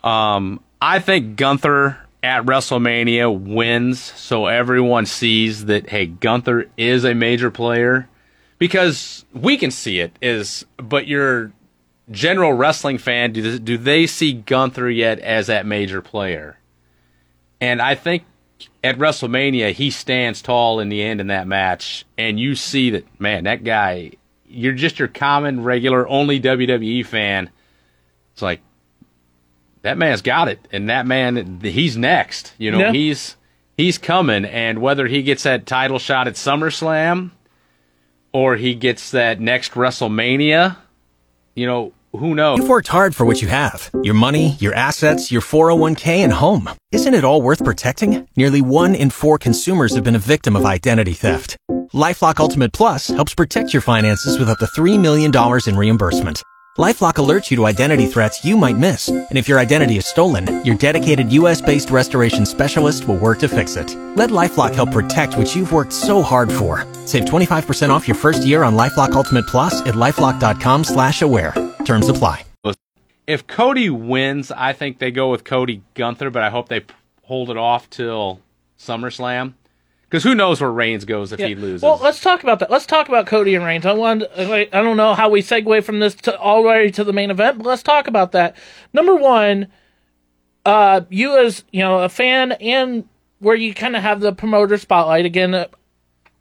Um, I think Gunther at WrestleMania wins, so everyone sees that hey, Gunther is a major player because we can see it is, but your general wrestling fan do do they see Gunther yet as that major player? And I think at WrestleMania he stands tall in the end in that match, and you see that man, that guy, you're just your common regular only WWE fan. It's like that man's got it, and that man, he's next. You know, Yeah. he's he's coming, and whether he gets that title shot at SummerSlam or he gets that next WrestleMania, you know, who knows? You've worked hard for what you have your money, your assets, your 401k, and home. Isn't it all worth protecting? Nearly one in four consumers have been a victim of identity theft. Lifelock Ultimate Plus helps protect your finances with up to $3 million in reimbursement. Lifelock alerts you to identity threats you might miss. And if your identity is stolen, your dedicated US based restoration specialist will work to fix it. Let Lifelock help protect what you've worked so hard for. Save 25% off your first year on Lifelock Ultimate Plus at lifelock.com slash aware. Terms apply. If Cody wins, I think they go with Cody Gunther, but I hope they hold it off till SummerSlam. Because who knows where Reigns goes if he loses? Well, let's talk about that. Let's talk about Cody and Reigns. I want. I don't know how we segue from this to already to the main event, but let's talk about that. Number one, uh, you as you know a fan and where you kind of have the promoter spotlight again. Uh,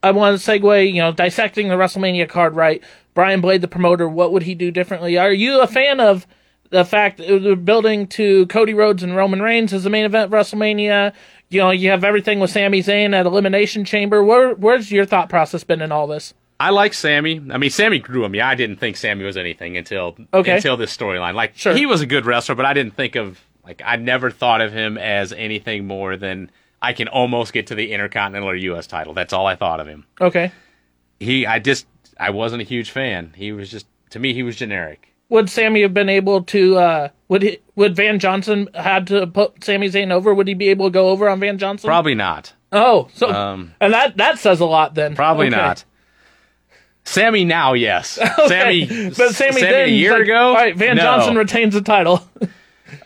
I want to segue. You know, dissecting the WrestleMania card. Right, Brian Blade, the promoter. What would he do differently? Are you a fan of? The fact that they're building to Cody Rhodes and Roman Reigns as the main event of WrestleMania, you know, you have everything with Sami Zayn at Elimination Chamber. Where, where's your thought process been in all this? I like Sami. I mean, Sami grew on me. I didn't think Sami was anything until Okay. until this storyline. Like, Sure. he was a good wrestler, but I didn't think of like I never thought of him as anything more than I can almost get to the Intercontinental or U.S. title. That's all I thought of him. Okay. He, I just, I wasn't a huge fan. He was just to me, he was generic. Would Sami have been able to? Uh, would he, would Van Johnson had to put Sami Zayn over? Would he be able to go over on Van Johnson? Probably not. Oh, so Um, and that that says a lot then. Probably Okay. not. Sami now, yes. [laughs] Okay. Sami, but Sami, Sami then a year like, ago. All right, Van No. Johnson retains the title. [laughs]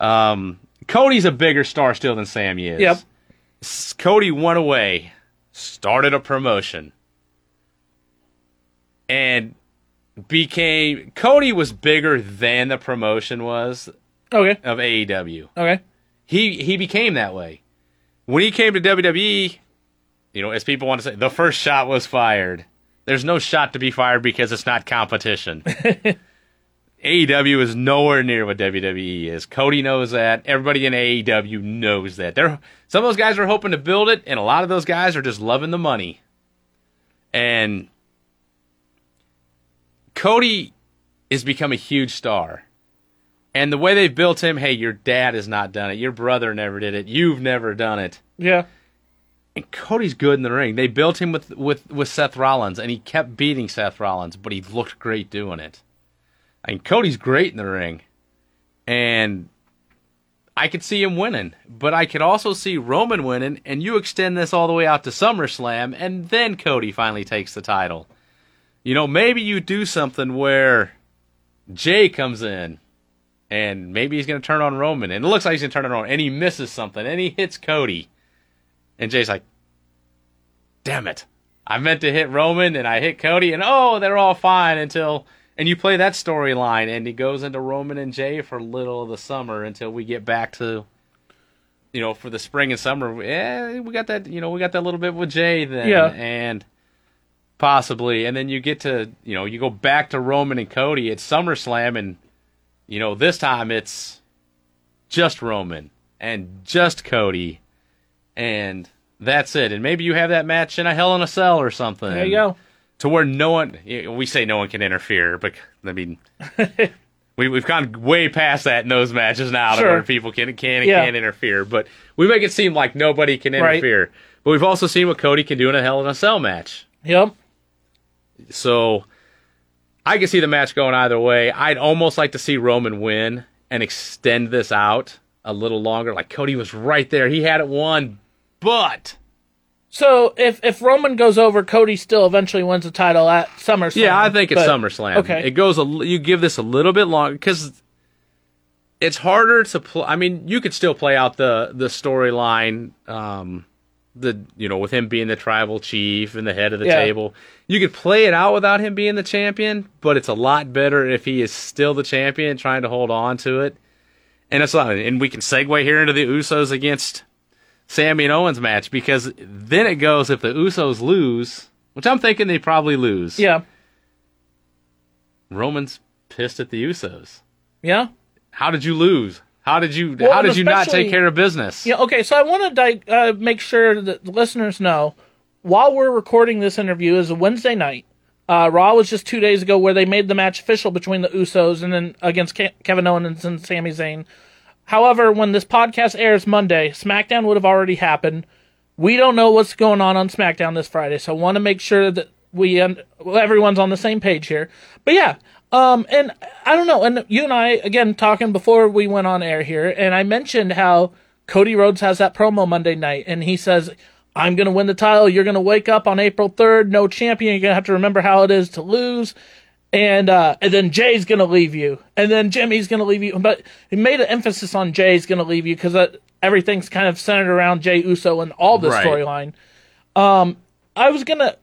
Um, Cody's a bigger star still than Sami is. Yep. S- Cody went away, started a promotion, and became Cody was bigger than the promotion was okay. of AEW. Okay. He he became that way. When he came to WWE, you know, as people want to say, the first shot was fired. There's no shot to be fired because it's not competition. [laughs] AEW is nowhere near what WWE is. Cody knows that. Everybody in AEW knows that. They're some of those guys are hoping to build it, and a lot of those guys are just loving the money. And Cody has become a huge star. And the way they've built him, hey, your dad has not done it. Your brother never did it. You've never done it. Yeah. And Cody's good in the ring. They built him with, with, with Seth Rollins, and he kept beating Seth Rollins, but he looked great doing it. Mean, Cody's great in the ring. And I could see him winning, but I could also see Roman winning, and you extend this all the way out to SummerSlam, and then Cody finally takes the title. You know, maybe you do something where Jey comes in, and maybe he's going to turn on Roman, and it looks like he's going to turn it on, and he misses something, and he hits Cody. And Jey's like, damn it. I meant to hit Roman, and I hit Cody, and oh, they're all fine until and you play that storyline, and he goes into Roman and Jey for little of the summer until we get back to, you know, for the spring and summer. Yeah, we got that. You know, we got that little bit with Jey then, Yeah. and possibly, and then you get to, you know, you go back to Roman and Cody at SummerSlam, and you know, this time it's just Roman and just Cody, and that's it. And maybe you have that match in a Hell in a Cell or something There you go. to where no one we say no one can interfere but i mean [laughs] we, we've gone way past that in those matches now to Sure. where people can can and Yeah. can't interfere but we make it seem like nobody can Right. interfere but we've also seen what cody can do in a hell in a cell match Yep. so i can see the match going either way i'd almost like to see roman win and extend this out a little longer like cody was right there he had it won but So if if Roman goes over, Cody still eventually wins the title at SummerSlam. Yeah, I think it's but- SummerSlam. okay. it goes. A, you give this a little bit longer because it's harder to play. I mean, you could still play out the the storyline. Um, the you know with him being the tribal chief and the head of the Yeah. table, you could play it out without him being the champion. But it's a lot better if he is still the champion, trying to hold on to it. And it's not, and we can segue here into the Usos against Sami and Owens match because then it goes if the Usos lose, which I'm thinking they probably lose. Yeah. Roman's pissed at the Usos. Yeah. How did you lose? How did you Well, how did you not take care of business? Yeah. Okay. So I want to uh, make sure that the listeners know while we're recording this interview is a Wednesday night. Uh, Raw was just two days ago where they made the match official between the Usos and then against Ke- Kevin Owens and Sami Zayn. However, when this podcast airs Monday, SmackDown would have already happened. We don't know what's going on on SmackDown this Friday, so I want to make sure that we un- everyone's on the same page here. But yeah, um, and I don't know. And you and I again talking before we went on air here, and I mentioned how Cody Rhodes has that promo Monday night, and he says, "I'm going to win the title. You're going to wake up on April 3rd, no champion. You're going to have to remember how it is to lose." And uh, and then Jey's gonna leave you, and then Jimmy's gonna leave you. But he made an emphasis on Jey's gonna leave you because uh, everything's kind of centered around Jey Uso and all this Right. storyline. Um, I was gonna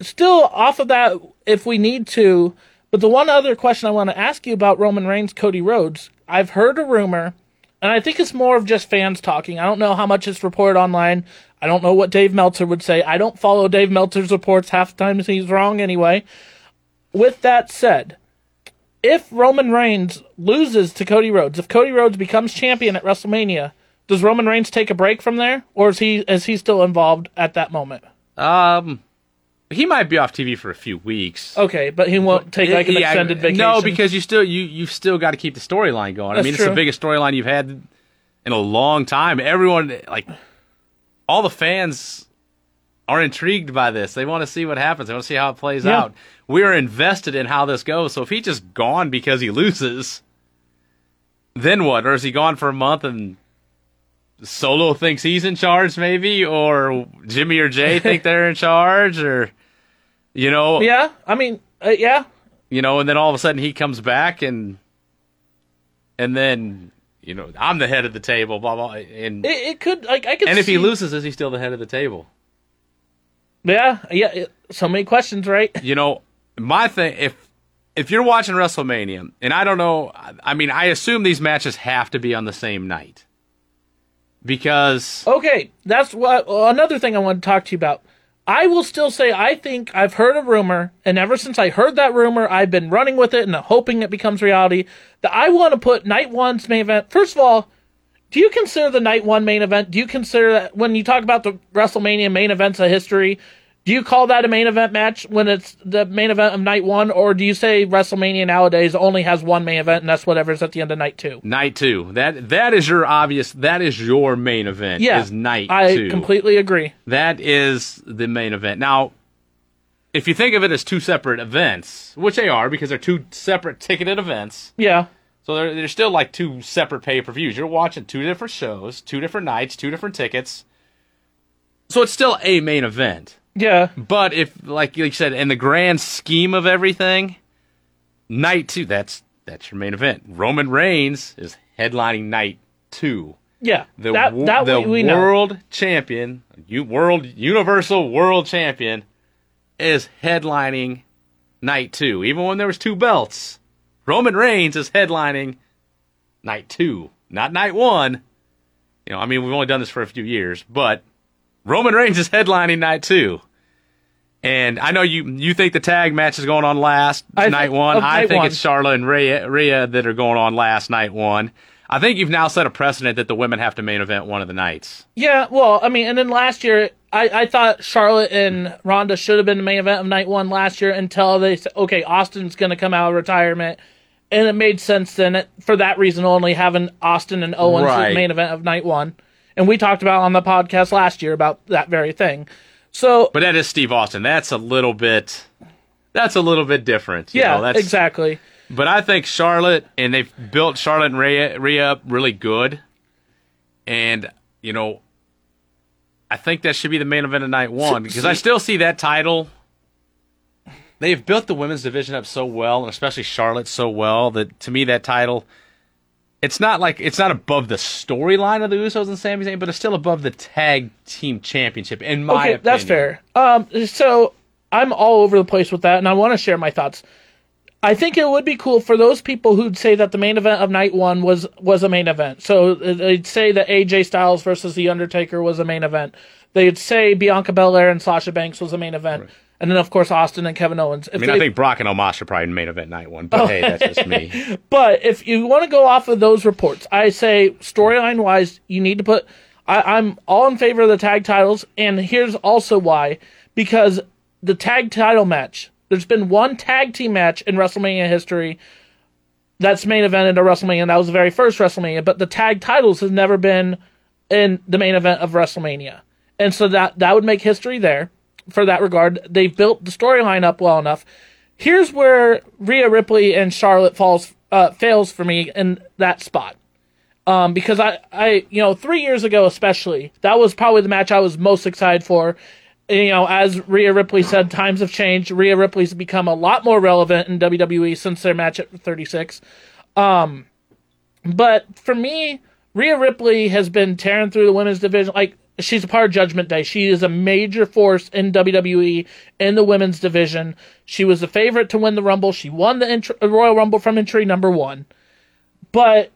still off of that if we need to. But the one other question I want to ask you about Roman Reigns, Cody Rhodes, I've heard a rumor, and I think it's more of just fans talking. I don't know how much it's reported online. I don't know what Dave Meltzer would say. I don't follow Dave Meltzer's reports. Half the time he's wrong anyway. With that said, if Roman Reigns loses to Cody Rhodes, if Cody Rhodes becomes champion at WrestleMania, does Roman Reigns take a break from there, or is he is he still involved at that moment? Um, he might be off TV for a few weeks. Okay, but he won't take like an Yeah, extended vacation. No, because you still you you've still got to keep the storyline going. I That's mean, it's the biggest storyline you've had in a long time. Everyone like all the fans are intrigued by this. They want to see what happens. They want to see how it plays Yeah. out. We're invested in how this goes. So if he just gone because he loses, then what? Or is he gone for a month and Solo thinks he's in charge, maybe, or Jimmy or Jey [laughs] think they're in charge, or you know, yeah, I mean, uh, yeah, you know, and then all of a sudden he comes back and and then you know I'm the head of the table, blah blah, and it, it could like I could. and if he loses, is he still the head of the table? yeah, yeah, it- so many questions, right? You know, my thing if if you're watching WrestleMania, and I don't know, I- I mean, I assume these matches have to be on the same night because Okay, that's what another thing I want to talk to you about. I will still say I think I've heard a rumor, and ever since I heard that rumor, I've been running with it and hoping it becomes reality. That I want to put night one's main event. First of all, do you consider the night one main event? Do you consider that when you talk about the WrestleMania main events of history? Do you call that a main event match when it's the main event of night one, or do you say WrestleMania nowadays only has one main event and that's whatever's at the end of night two? Night two. That that is your obvious. That is your main event. Yeah, is night I two. completely agree. That is the main event. Now, if you think of it as two separate events, which they are because they're two separate ticketed events, Yeah, so they're, they're still like two separate pay per views. You're watching two different shows, two different nights, two different tickets. So it's still a main event. Yeah, But if, like you said, in the grand scheme of everything, night two, that's that's your main event. Roman Reigns is headlining night two. yeah. The, that that the we, we know. world champion, you world universal world champion, is headlining night two. Even when there was two belts, Roman Reigns is headlining night two, not night one. You know, I mean, we've only done this for a few years, but Roman Reigns is headlining night two. And I know you you think the tag match is going on last I night one. I night think one. it's Charlotte and Rhea, Rhea that are going on last night one. I think you've now set a precedent that the women have to main event one of the nights. Yeah, well, I mean, and then last year, I, I thought Charlotte and Ronda should have been the main event of night one last year until they said, okay, Austin's going to come out of retirement. And it made sense then, for that reason only, having Austin and Owens as Right. the main event of night one. And we talked about on the podcast last year about that very thing. So, But that is Steve Austin. That's a little bit. That's a little bit different. you yeah, know, that's, exactly. But I think Charlotte and they've built Charlotte and Rhea, Rhea up really good, and you know, I think that should be the main event of night one because I still see that title. They've built the women's division up so well, and especially Charlotte so well that to me that title, it's not like it's not above the storyline of the Usos and Sami Zayn, but it's still above the tag team championship in my okay, opinion. that's fair. Um, so I'm all over the place with that, and I want to share my thoughts. I think it would be cool for those people who'd say that the main event of night one was was a main event. So uh, they'd say that AJ Styles versus The Undertaker was a main event. They'd say Bianca Belair and Sasha Banks was a main event, and then of course Austin and Kevin Owens. If I mean, they- I think Brock and Omos are probably main event night one, but hey, that's just me. [laughs] But if you want to go off of those reports, I say storyline wise, you need to put. I, I'm all in favor of the tag titles, and here's also why: because the tag title match. There's been one tag team match in WrestleMania history that's main evented a WrestleMania, and that was the very first WrestleMania. But the tag titles has never been in the main event of WrestleMania, and so that that would make history there for that regard. They've built the storyline up well enough. Here's where Rhea Ripley and Charlotte falls uh, fails for me in that spot. Um, because I, I, you know, three years ago especially, that was probably the match I was most excited for. You know, as Rhea Ripley said, times have changed. Rhea Ripley's become a lot more relevant in WWE since their match at 36. Um, but for me, Rhea Ripley has been tearing through the women's division. Like she's a part of Judgment Day. She is a major force in WWE in the women's division. She was the favorite to win the Rumble. She won the intr- uh, Royal Rumble from entry number one. But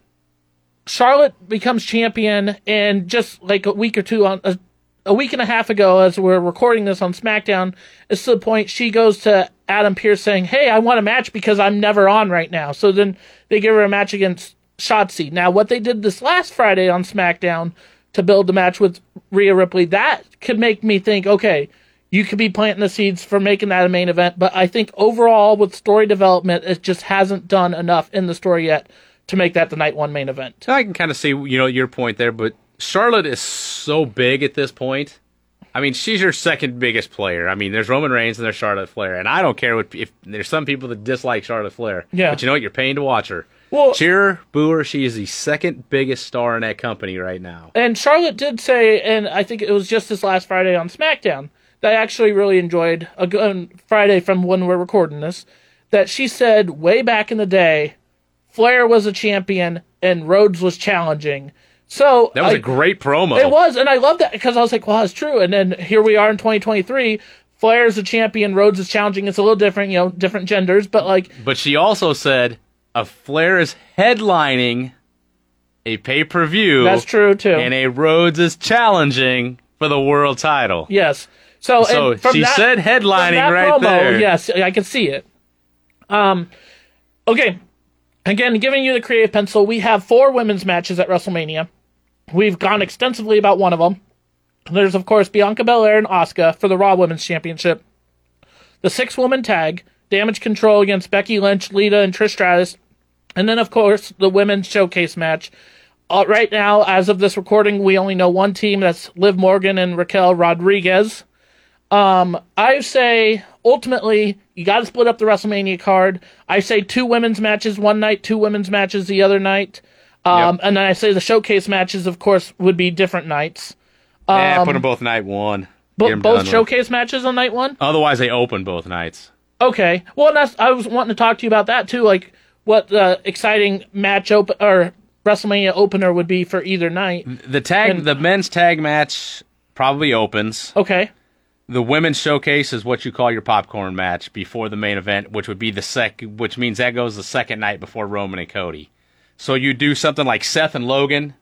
Charlotte becomes champion, and just like a week or two on a, a week and a half ago, as we're recording this on SmackDown, it's to the point she goes to Adam Pearce saying, "Hey, I want a match because I'm never on right now." So then they give her a match against Shotzi. Now, what they did this last Friday on SmackDown to build the match with Rhea Ripley, that could make me think, okay, you could be planting the seeds for making that a main event. But I think overall, with story development, it just hasn't done enough in the story yet to make that the night one main event. I can kind of see, you know, your point there, but Charlotte is so big at this point. I mean, she's your second biggest player. I mean, there's Roman Reigns and there's Charlotte Flair, and I don't care what if there's some people that dislike Charlotte Flair. Yeah. but you know what? You're paying to watch her. Well- cheer, boo her. She is the second biggest star in that company right now. And Charlotte did say, and I think it was just this last Friday on SmackDown, that I actually really enjoyed a good um, Friday from when we're recording this, that she said way back in the day, Flair was a champion and Rhodes was challenging. So That was a a great promo. It was, and I love that because I was like, well, that's true. And then here we are in 2023. Flair is a champion, Rhodes is challenging. It's a little different, you know, different genders, but like, But she also said a Flair is headlining a pay per view. that's true too. And a Rhodes is challenging for the world title. Yes. So, So from she that- said headlining right promo, there. Yes, I can see it. Um, okay. Again, giving you the creative pencil, we have four women's matches at WrestleMania. We've gone extensively about one of them. There's of course Bianca Belair and Asuka for the Raw Women's Championship. The six woman tag, Damage Control against Becky Lynch, Lita, and Trish Stratus. And then of course the women's showcase match. Uh, right now, as of this recording, we only know one team. That's Liv Morgan and Raquel Rodriguez. Um, I say ultimately you got to split up the WrestleMania card. I say two women's matches one night, two women's matches the other night. Um, Yep. and then I say the showcase matches, of course, would be different nights. yeah, put them both night one. 'em both done with. showcase matches on night one. Otherwise, they open both nights. Okay. Well, and that's I was wanting to talk to you about that too. Like what the exciting match open or WrestleMania opener would be for either night. The tag, And- the men's tag match probably opens. Okay. The women's showcase is what you call your popcorn match before the main event, which would be the sec, which means that goes the second night before Roman and Cody. So you do something like Seth and Logan,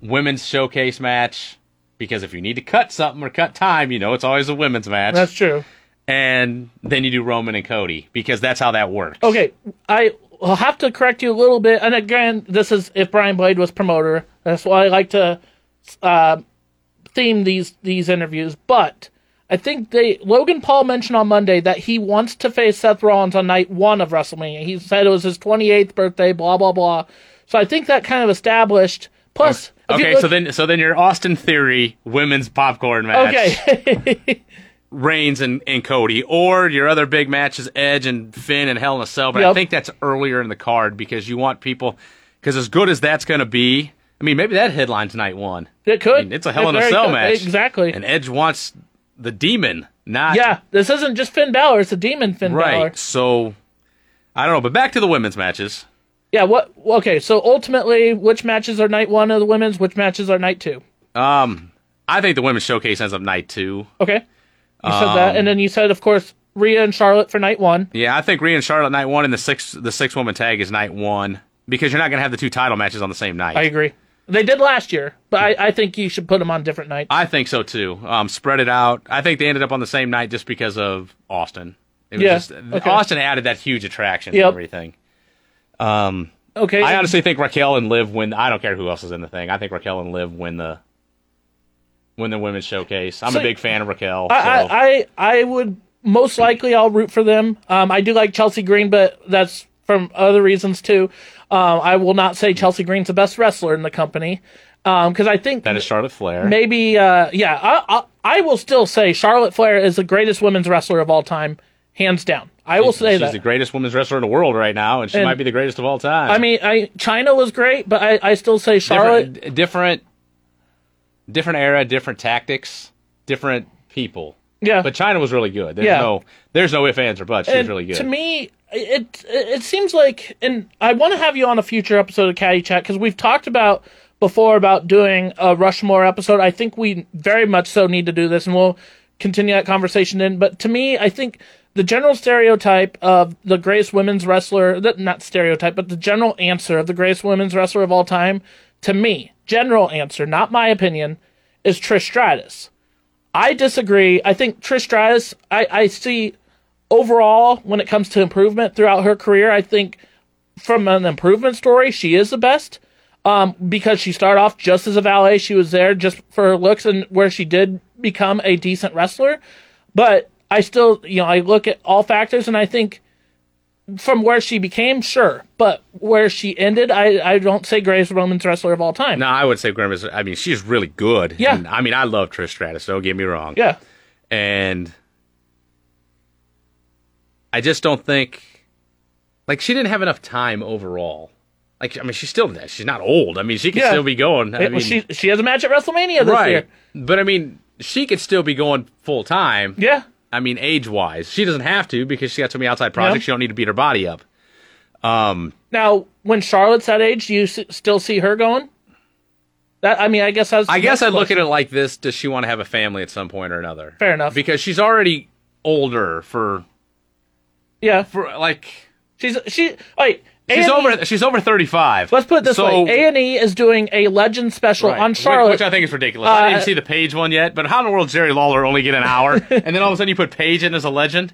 women's showcase match, because if you need to cut something or cut time, you know it's always a women's match. That's true. And then you do Roman and Cody because that's how that works. Okay, I will have to correct you a little bit. And again, this is if Brian Blade was promoter. That's why I like to uh, theme these these interviews. But I think they Logan Paul mentioned on Monday that he wants to face Seth Rollins on night one of WrestleMania. He said it was his 28th birthday. Blah blah blah. So I think that kind of established. Plus, you Okay, look- so then so then your Austin Theory women's popcorn match. okay, [laughs] Reigns and, and Cody, or your other big matches, Edge and Finn and Hell in a Cell. But I think that's earlier in the card because you want people, because as good as that's going to be, I mean, maybe that headlines night one. it could. I mean, it's a Hell in a Cell could. match. Exactly. And Edge wants the demon, not. yeah, this isn't just Finn Balor; it's a demon Finn Right. Balor. Right. So, I don't know. But back to the women's matches. Yeah, what okay, so ultimately which matches are night one of the women's, which matches are night two? Um, I think the women's showcase ends up night two. Okay. You said that. And then you said of course Rhea and Charlotte for night one. Yeah, I think Rhea and Charlotte night one, and the six the six woman tag is night one because you're not going to have the two title matches on the same night. I agree. They did last year, but I, I think you should put them on different nights. I think so too. Um, spread it out. I think they ended up on the same night just because of Austin. It was Yeah, just, okay. Austin added that huge attraction Yep. to everything. Um, okay. I honestly think Raquel and Liv win. I don't care who else is in the thing. I think Raquel and Liv win the win the women's showcase. I'm So- a big fan of Raquel. I, so- I, I I would most likely I'll root for them. Um, I do like Chelsea Green, but that's from other reasons too. Um, I will not say Chelsea Green's the best wrestler in the company because I think that is Charlotte Flair. maybe uh, yeah I, I I will still say Charlotte Flair is the greatest women's wrestler of all time, hands down. I will say She's that. She's the greatest women's wrestler in the world right now, and she And- might be the greatest of all time. I mean, I Chyna was great, but I, I still say Charlotte. different, different, different era, different tactics, different people. yeah, But Chyna was really good. There's Yeah. no, there's no ifs, ands, or buts. She was really good. To me, it it seems like, and I want to have you on a future episode of Caddy Chat because we've talked about before about doing a Rushmore episode. I think we very much so need to do this, and we'll continue that conversation. In, but to me, I think the general stereotype of the greatest women's wrestler, that not stereotype, but the general answer of the greatest women's wrestler of all time, to me, general answer, not my opinion, is Trish Stratus. I disagree. I think Trish Stratus, I, I see overall when it comes to improvement throughout her career, I think from an improvement story, she is the best. Um, because she started off just as a valet, she was there just for her looks and where she did become a decent wrestler. But I still, you know, I look at all factors and I think from where she became, sure, but where she ended, I, I don't say greatest women's wrestler of all time. no, I would say Grim is. I mean, she's really good. Yeah. And, I mean, I love Trish Stratus. Don't get me wrong. Yeah, And I just don't think, like, she didn't have enough time overall. Like, I mean, she's still that. she's not old. I mean, she can Yeah. still be going. I mean, she she has a match at WrestleMania this right. year. But I mean, she could still be going full time. Yeah, I mean, age wise, she doesn't have to because she got so many outside projects. She don't need to beat her body up. Um, Now, when Charlotte's that age, do you s- still see her going? That I mean, I guess that's. I guess I look at it like this: Does she want to have a family at some point or another? Fair enough. Because she's already older for Yeah, for like she's she. Wait, she's A&E over she's over thirty five. Let's put it this so, way: A and E is doing a Legend special Right. on Which- Charlotte. which I think is ridiculous. I Uh, didn't see the Paige one yet, but how in the world does Jerry Lawler only get an hour, [laughs] and then all of a sudden you put Paige in as a legend?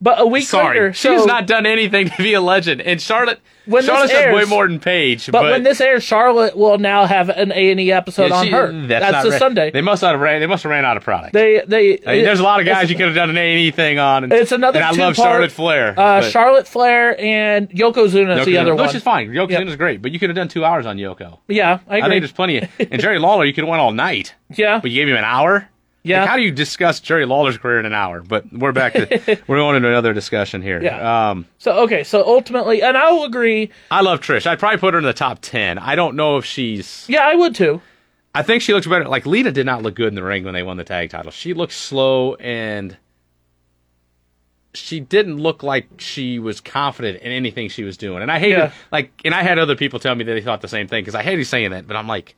But a week Sorry, later, she's so- not done anything to be a legend. And Charlotte, When Charlotte's done way more than Paige. But, when this airs, Charlotte will now have an A and E episode Yeah, on her. That's, the ra- Sunday. They must not have ran. They must have ran out of product. They they. I mean, there's a lot of guys you could have done an A and E thing on. And, It's another And I love two-part, Charlotte Flair. Uh, but- Charlotte Flair and Yokozuna is the Yokozuna- other which one. is fine. Yokozuna's Yep. great, but you could have done two hours on Yoko. Yeah, I I think there's plenty. Of, and [laughs] Jerry Lawler, you could have went all night, yeah, but you gave him an hour. Yeah. Like, how do you discuss Jerry Lawler's career in an hour? But we're back to [laughs] we're going into another discussion here. Yeah. Um, so okay, so ultimately, and I will agree. I love Trish. I'd probably put her in the top ten. I don't know if she's. Yeah, I would too. I think she looks better. Like Lita did not look good in the ring when they won the tag title. She looked slow and she didn't look like she was confident in anything she was doing. And I hated Yeah. like, and I had other people tell me that they thought the same thing because I hated saying that, but I'm like,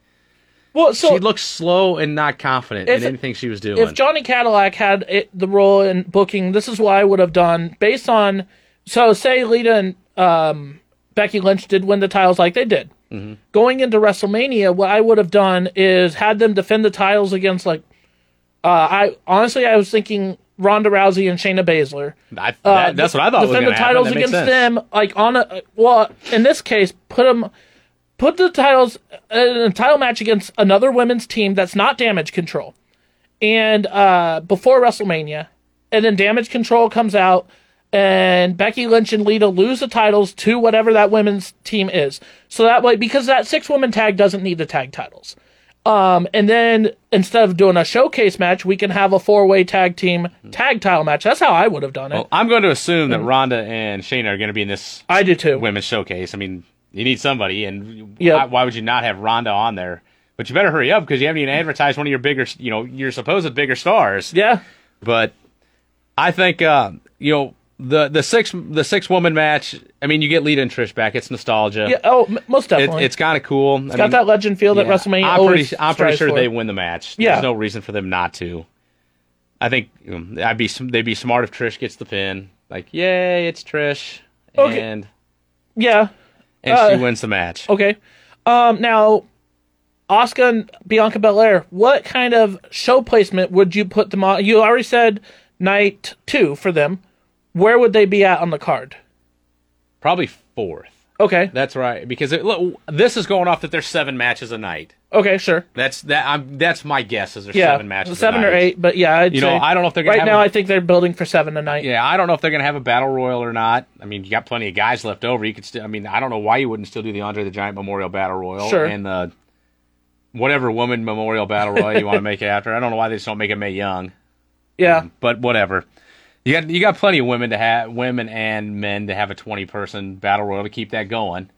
Well, so she looked slow and not confident If- in anything she was doing. if Johnny Cadillac had it, the role in booking, this is what I would have done based on. So, say Lita and um, Becky Lynch did win the titles like they did. Mm-hmm. Going into WrestleMania, what I would have done is had them defend the titles against like. Uh, I honestly, I was thinking Ronda Rousey and Shayna Baszler. I, Uh, that's what I thought defend the titles That against sense. them, like on a well. In this case, put them, put the titles in a title match against another women's team that's not Damage Control, and uh, before WrestleMania, and then Damage Control comes out, and Becky Lynch and Lita lose the titles to whatever that women's team is. So that way, because that six woman tag doesn't need the tag titles. Um, and then instead of doing a showcase match, we can have a four way tag team tag title match. That's how I would have done it. Well, I'm going to assume that Ronda and Shayna are going to be in this I do too. women's showcase. I mean, you need somebody, and Yep. why, why would you not have Ronda on there? But you better hurry up because you haven't even advertised one of your bigger, you know, your supposed bigger stars. Yeah. But I think, uh, you know, the the six the six woman match. I mean, you get Lita and Trish back. It's nostalgia. Yeah. Oh, m- most It, definitely. it's kind of cool. I got mean, that legend feel that yeah, WrestleMania I'm always pretty, I'm pretty sure for. they win the match. Yeah. There's no reason for them not to. I think um, I'd be they'd be smart if Trish gets the pin. Like, yay, it's Trish, Okay. and Yeah. And Uh, she wins the match. Okay. Um. Now, Asuka and Bianca Belair. What kind of show placement would you put them on? You already said night two for them. Where would they be at on the card? Probably fourth. Okay. That's right. Because it, look, this is going off that there's seven matches a night. Okay. Sure. That's that. I'm, that's my guess. Is there's Yeah. seven matches? seven or eight, but yeah. I'd You know, I don't know if they're gonna right have now. a- I think they're building for seven tonight. Yeah, I don't know if they're gonna have a battle royal or not. I mean, you got plenty of guys left over. You could still. I mean, I don't know why you wouldn't still do the Andre the Giant Memorial Battle Royal Sure. and the whatever woman Memorial Battle Royal you want to make it after. I don't know why they just don't make it Mae Young, Yeah. but whatever. You got you got plenty of women to have women and men to have a twenty person battle royal to keep that going.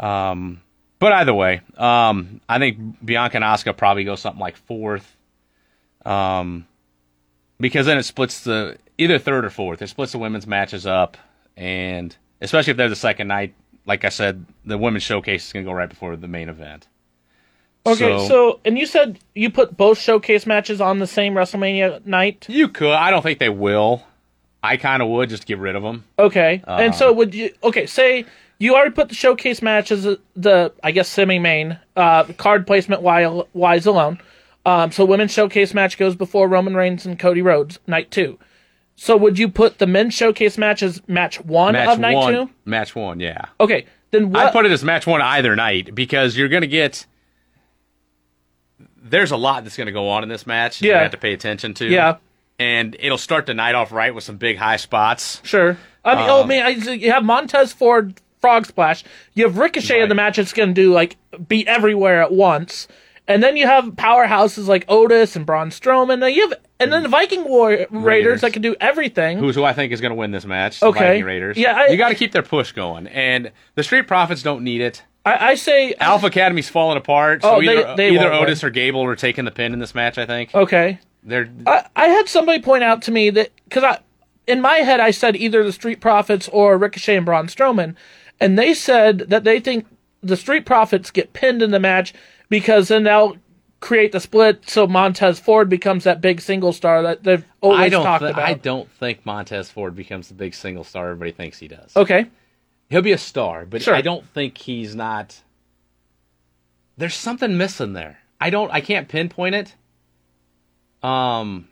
Um, but either way, um, I think Bianca and Asuka probably go something like fourth. Um, because then it splits the either third or fourth. It splits the women's matches up, and especially if they're the second night, like I said, the women's showcase is gonna go right before the main event. Okay. So, and you said you put both showcase matches on the same WrestleMania night. you could. I don't think they will. I kind of would just get rid of them. Okay. and Uh-huh. so would you? Okay. Say you already put the showcase match as the I guess semi main uh, card placement wi- wise alone. Um, so women's showcase match goes before Roman Reigns and Cody Rhodes night two. So would you put the men's showcase match as match one Match of night one. two? Match one. Yeah. Okay. Then what? I'd put it as match one either night because you're gonna get. There's a lot that's gonna go on in this match. that You have to pay attention to. Yeah. And it'll start the night off right with some big high spots. Sure. I mean, oh Um, man, I, you have Montez Ford Frog Splash. You have Ricochet in the match. It's going to do like be everywhere at once, and then you have powerhouses like Otis and Braun Strowman. And you have and then the Viking War Raiders, Raiders. that can do everything. Who's who I think is going to win this match? the Okay. Viking Raiders. Yeah, I- you got to keep their push going, and the Street Profits don't need it. I, I say Alpha Academy's falling apart. So Oh, either, they either won't Otis or Gable are taking the pin in this match. I think okay. they're I, I had somebody point out to me that because I, in my head, I said either the Street Profits or Ricochet and Braun Strowman, and they said that they think the Street Profits get pinned in the match because then they'll create the split, so Montez Ford becomes that big single star that they've always I don't. talked thi- about. I don't think Montez Ford becomes the big single star everybody thinks he does. Okay, He'll be a star, but Sure. I don't think he's not. There's something missing there. I don't. I can't pinpoint it. Um.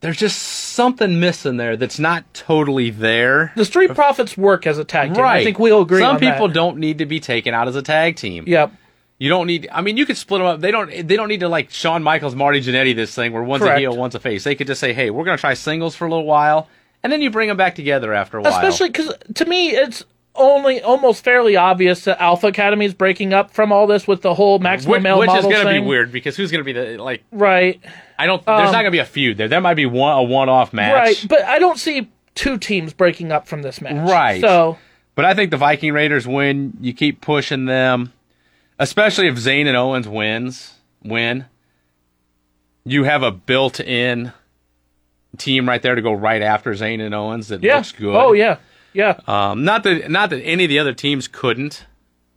There's just something missing there that's not totally there. The Street Profits work as a tag team. Right. I think we'll agree Some people that. don't need to be taken out as a tag team. Yep. You don't need. I mean, you could split them up. They don't. They don't need to like Shawn Michaels, Marty Jannetty this thing where one's Correct. a heel, one's a face. They could just say, "Hey, we're going to try singles for a little while, and then you bring them back together after a while." Especially because to me, it's only almost fairly obvious that Alpha Academy is breaking up from all this with the whole maximum which, male which is going to be weird because who's going to be the like? Right. I don't. there's um, not going to be a feud there. There might be one a one-off match. Right. But I don't see two teams breaking up from this match. Right. So But I think the Viking Raiders win. You keep pushing them, especially if Zayn and Owens wins. Win. You have a built-in team right there to go right after Zayn and Owens that yeah. looks good. Oh yeah. Yeah. Um, not that not that any of the other teams couldn't,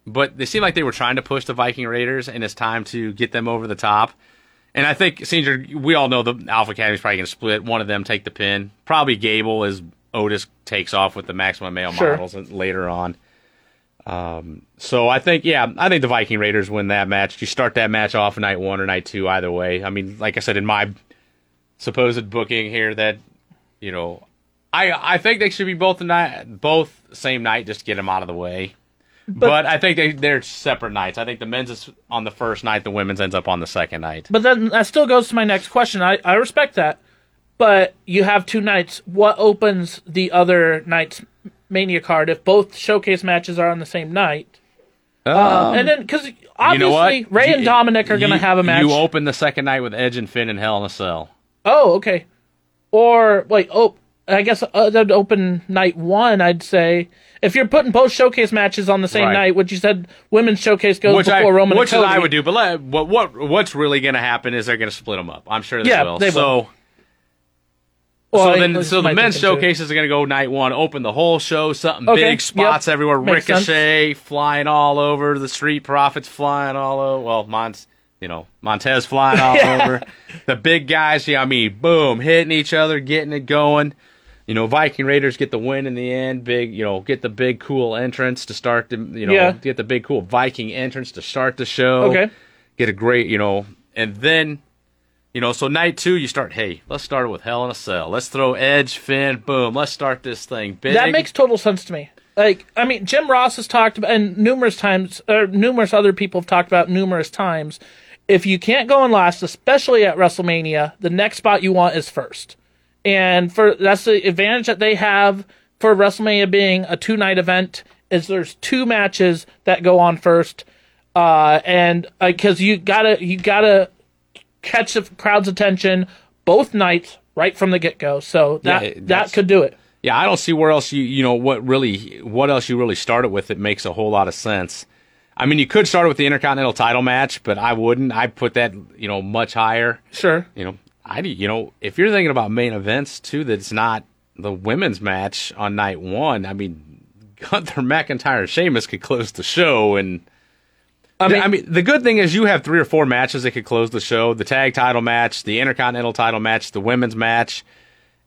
but they seem like they were trying to push the Viking Raiders, and it's time to get them over the top. And I think, Senior, we all know the Alpha Academy's probably going to split. One of them take the pin. Probably Gable as Otis takes off with the maximum male Sure. models later on. Um, so I think, yeah, I think the Viking Raiders win that match. You start that match off night one or night two, either way. I mean, like I said, in my supposed booking here, that you know, I I think they should be both the night, both same night, just to get them out of the way. But, I think they they're separate nights. I think the men's is on the first night, the women's ends up on the second night. But then that still goes to my next question. I, I respect that. But you have two nights. What opens the other night's Mania card if both showcase matches are on the same night? Uh, and then, because Um, you obviously know what? Rey and You- Dominic are going to have a match. You open the second night with Edge and Finn in Hell in a Cell. oh, okay. Or, wait, oh, I guess uh, that'd open night one, I'd say. If you're putting both showcase matches on the same Right. night, which you said women's showcase goes which before I, Roman which is Cody. I would do. But let, what what what's really going to happen is they're going to split them up. I'm sure they Yeah, will. they so will. Well, so then this so the might men's showcases are going to go night one, open the whole show, something Okay, big, spots yep. everywhere, Makes sense. Ricochet flying all over, the Street Profits flying all over. Well, Mont, you know, Montez flying all [laughs] over. The big guys, yeah, I mean, boom, hitting each other, getting it going. You know, Viking Raiders get the win in the end. Big, you know, get the big cool entrance to start the, you know, Yeah. get the big cool Viking entrance to start the show. Okay. Get a great, you know, and then you know, so night two, you start. Hey, let's start with Hell in a Cell. Let's throw Edge, Finn, boom. Let's start this thing big. That makes total sense to me. Like, I mean, Jim Ross has talked about, and numerous times, or numerous other people have talked about numerous times. If you can't go in last, especially at WrestleMania, the next spot you want is first. And for that's the advantage that they have for WrestleMania being a two night event is there's two matches that go on first, uh, and because you gotta you gotta catch the crowd's attention both nights right from the get go. So that Yeah, that could do it. yeah, I don't see where else you you know what really what else you really started with that makes a whole lot of sense. I mean, you could start with the Intercontinental Title match, but I wouldn't. I put that you know much higher. Sure. You know, I you know if you're thinking about main events too, that's not the women's match on night one. I mean, [laughs] Gunther McIntyre and Sheamus could close the show and. I mean, I mean, the good thing is you have three or four matches that could close the show: the tag title match, the intercontinental title match, the women's match,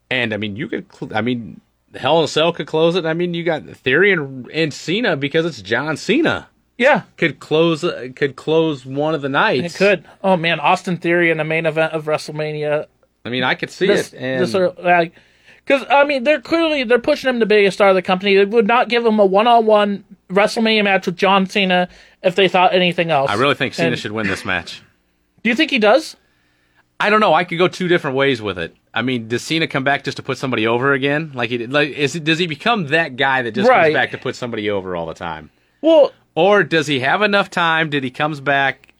and I mean, you could. Cl- I mean, Hell in a Cell could close it. I mean, you got Theory and, and Cena because it's John Cena yeah, could close could close one of the nights. it could. Oh man, Austin Theory in the main event of WrestleMania. I mean, I could see This, it. And this like, because I mean, they're clearly they're pushing him to be a star of the company. They would not give him a one-on-one WrestleMania match with John Cena if they thought anything else. I really think Cena And- should win this match. Do you think he does? I don't know. I could go two different ways with it. I mean, does Cena come back just to put somebody over again? Like he did? Like, is does he become that guy that just Right. comes back to put somebody over all the time? Well, Or does he have enough time? Did he comes back?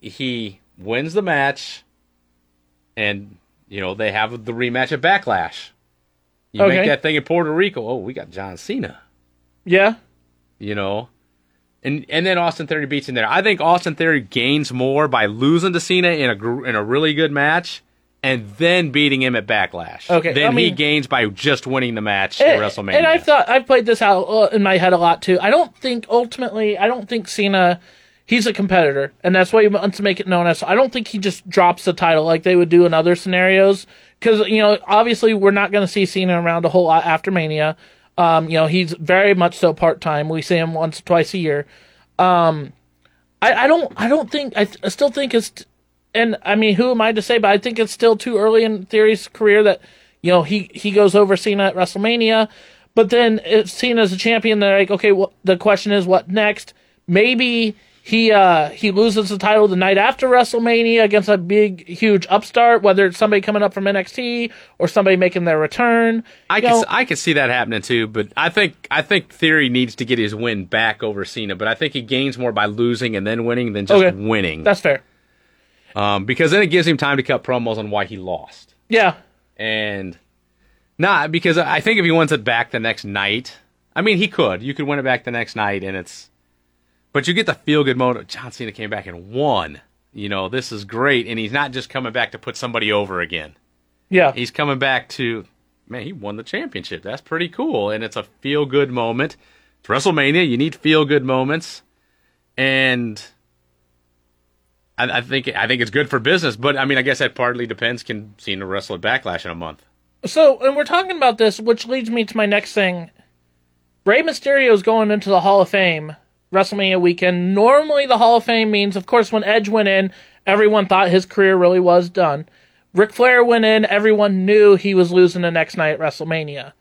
He wins the match, and you know they have the rematch at Backlash. You Okay. make that thing in Puerto Rico. Oh, we got John Cena. yeah, You know, and and then Austin Theory beats him there. I think Austin Theory gains more by losing to Cena in a gr- in a really good match. And then beating him at Backlash. Okay, Then I he gains by just winning the match at and, WrestleMania. and I've thought I've played this out uh, in my head a lot too. I don't think ultimately I don't think Cena he's a competitor, and that's why he wants to make it known as. I don't think he just drops the title like they would do in other scenarios. Because you know, obviously, we're not going to see Cena around a whole lot after Mania. Um, you know, he's very much so part time. We see him once, twice a year. Um, I, I don't, I don't think. I, I still think it's and I mean, who am I to say? But I think it's still too early in Theory's career that you know he he goes over Cena at WrestleMania, but then it's seen as a champion. They're like, okay, well, the question is, what next? Maybe he uh he loses the title the night after WrestleMania against a big huge upstart, whether it's somebody coming up from NXT or somebody making their return. I can I can see that happening too, but I think I think Theory needs to get his win back over Cena, but I think he gains more by losing and then winning than just Okay. winning. that's fair. Um, because then it gives him time to cut promos on why he lost. Yeah, And not because I think if he wins it back the next night, I mean he could. You could win it back the next night, and it's. But you get the feel good moment. John Cena came back and won. You know this is great, and he's not just coming back to put somebody over again. yeah, He's coming back to, man, he won the championship. That's pretty cool, and it's a feel good moment. It's WrestleMania. You need feel good moments, and I, I think I think it's good for business. But I mean, I guess that partly depends. Can Cena wrestle at Backlash in a month? So, and we're talking about this, which leads me to my next thing. Rey Mysterio is going into the Hall of Fame WrestleMania weekend. Normally, the Hall of Fame means, of course, when Edge went in, everyone thought his career really was done. Ric Flair went in, everyone knew he was losing the next night at WrestleMania.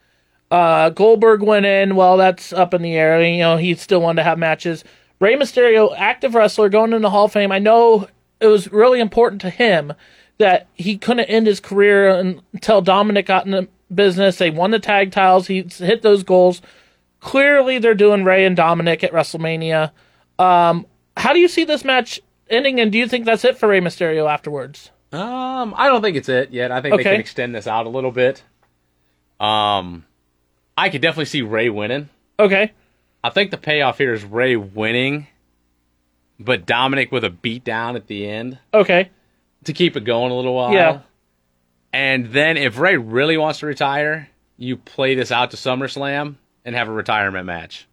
Uh, Goldberg went in, well, that's up in the air. You know, he still wanted to have matches. Rey Mysterio, active wrestler, going into the Hall of Fame. I know it was really important to him that he couldn't end his career until Dominic got in the business. They won the tag titles. He hit those goals. Clearly, they're doing Rey and Dominic at WrestleMania. Um, how do you see this match ending, and do you think that's it for Rey Mysterio afterwards? Um, I don't think it's it yet. I think they can extend this out a little bit. Um, I could definitely see Rey winning. Okay. I think the payoff here is Rey winning, but Dominic with a beatdown at the end. Okay. to keep it going a little while. Yeah. And then if Rey really wants to retire, you play this out to SummerSlam and have a retirement match.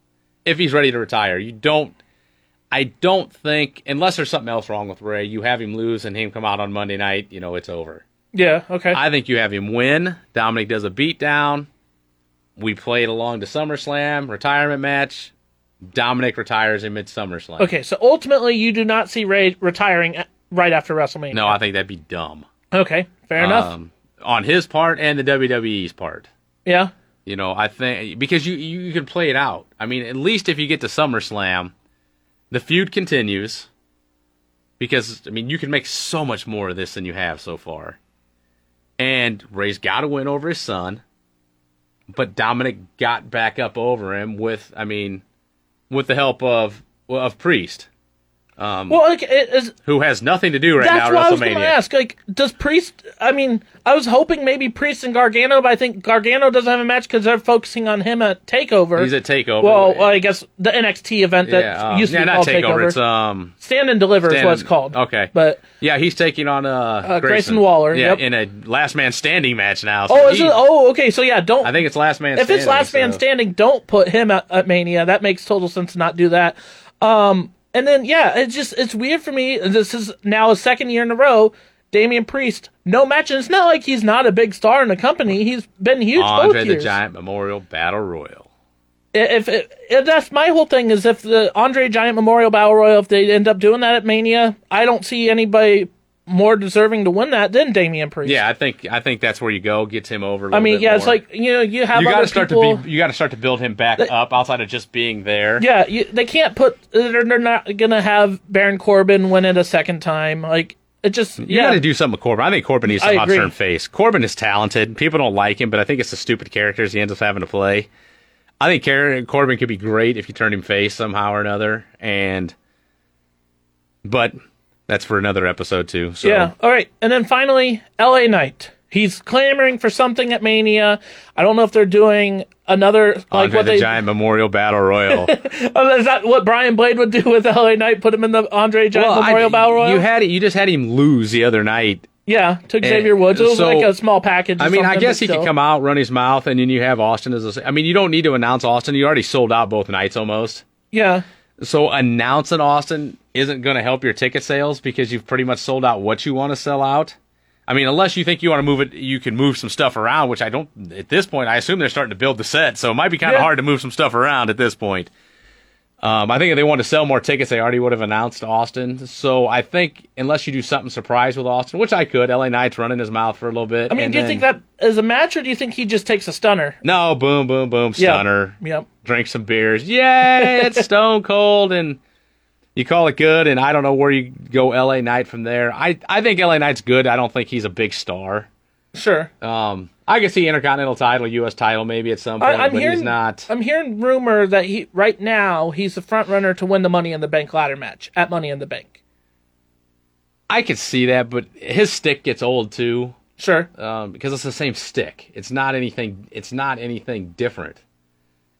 If he's ready to retire, you don't. I don't think unless there's something else wrong with Rey, you have him lose and him come out on Monday night. You know it's over. Yeah. Okay. I think you have him win. Dominic does a beatdown. We played along to SummerSlam retirement match. Dominic retires in at SummerSlam. okay. So ultimately, you do not see Rey retiring right after WrestleMania. No, I think that'd be dumb. Okay. Fair enough. Um, on his part and the WWE's part. Yeah. You know, I think because you you can play it out. I mean, at least if you get to SummerSlam, the feud continues. Because I mean, you can make so much more of this than you have so far. And Rey's got to win over his son, but Dominic got back up over him with, I mean, with the help of of Priest, Well, like, is, who has nothing to do right that's now what at I was going to ask. Like, does Priest? I mean, I was hoping maybe Priest and Gargano, but I think Gargano doesn't have a match because they're focusing on him at Takeover. He's at Takeover. Well, well, I guess the NXT event that yeah, um, used to yeah, be called Takeover. Takeover. It's um, Stand and Deliver is what it's called. okay. But Yeah, he's taking on uh, Grayson Waller, Yeah, yep. in a last man standing match now. So oh, is he- it? Oh, okay. So yeah, don't. I think it's last man. Standing. If standing, it's last man standing, don't put him at, at Mania. That makes total sense to not do that. Um, and then yeah, it's just it's weird for me. This is now a second year in a row. Damian Priest, no match, and it's not like he's not a big star in the company. He's been huge Andre both the years. Giant Memorial Battle Royal. If, if, if that's my whole thing is if the Andre Giant Memorial Battle Royal, if they end up doing that at Mania, I don't see anybody more deserving to win that than Damian Priest. Yeah, I think I think that's where you go. Gets him over. I I mean, yeah, it's like you know you have you got to start people, to be. You got to start to build him back up outside of just being there. Yeah, you, they can't put. They're, they're not gonna have Baron Corbin win it a second time. Like it just. You yeah, got to do something with Corbin. I think Corbin needs to agree. turn face. Corbin is talented. People don't like him, but I think it's the stupid characters he ends up having to play. I think Corbin could be great if you turn him face somehow or another, and but that's for another episode too. So Yeah. All right, and then finally, L.A. Knight. He's clamoring for something at Mania. I don't know if they're doing another like Andre what the they. Giant Memorial Battle Royal. [laughs] Oh, is that what Brian Blade would do with L.A. Knight? Put him in the Andre Giant Well, I- Memorial Battle Royal. You had it. you just had him lose the other night. yeah, took eh, Xavier Woods. It was so- like a small package. I mean, I guess he still. could come out, run his mouth, and then you have Austin as a. I mean, you don't need to announce Austin. You already sold out both nights almost. Yeah. So announcing Austin isn't going to help your ticket sales because you've pretty much sold out what you want to sell out. I mean, unless you think you want to move it, you can move some stuff around, which I don't. At this point, I assume they're starting to build the set, so it might be kind of Yeah. hard to move some stuff around at this point. Um, I think if they wanted to sell more tickets, they already would have announced Austin. So I think unless you do something surprise with Austin, which I could, LA Knight's running his mouth for a little bit. I mean, do you then- think that as a match, or do you think he just takes a stunner? No, boom, boom, boom, stunner. Yep. Drink some beers. Yay, it's [laughs] Stone Cold, and you call it good. And I don't know where you go, LA Knight from there. I I think LA Knight's good. I don't think he's a big star. Sure. Um, I can see Intercontinental title, U.S. title, maybe at some I, point, I'm but hearing. he's not. I'm hearing rumor that he right now he's the front runner to win the Money in the Bank ladder match at Money in the Bank. I could see that, but his stick gets old too. Sure. um, because it's the same stick. It's not anything. It's not anything different.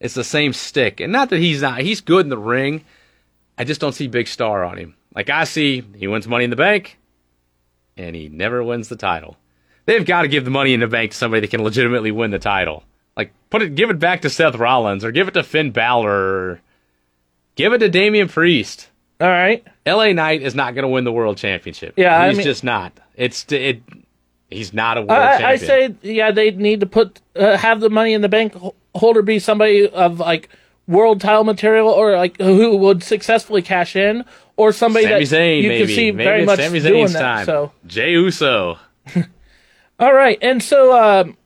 It's the same stick, and not that he's not. He's good in the ring. I just don't see big star on him. Like I see, he wins Money in the Bank, and he never wins the title. They've got to give the Money in the Bank to somebody that can legitimately win the title. Like put it, give it back to Seth Rollins, or give it to Finn Balor, or give it to Damian Priest. All right. L.A. Knight is not going to win the world championship. Yeah, I he's mean- just not. It's it. He's not a world I, champion. I say, yeah, they need to put uh, have the Money in the Bank holder be somebody of like world title material, or like who would successfully cash in, or somebody Sami that Zayn, you maybe. can see maybe very much Sami doing Zayn's that. time. So, Jey Uso. [laughs] all right, and so um,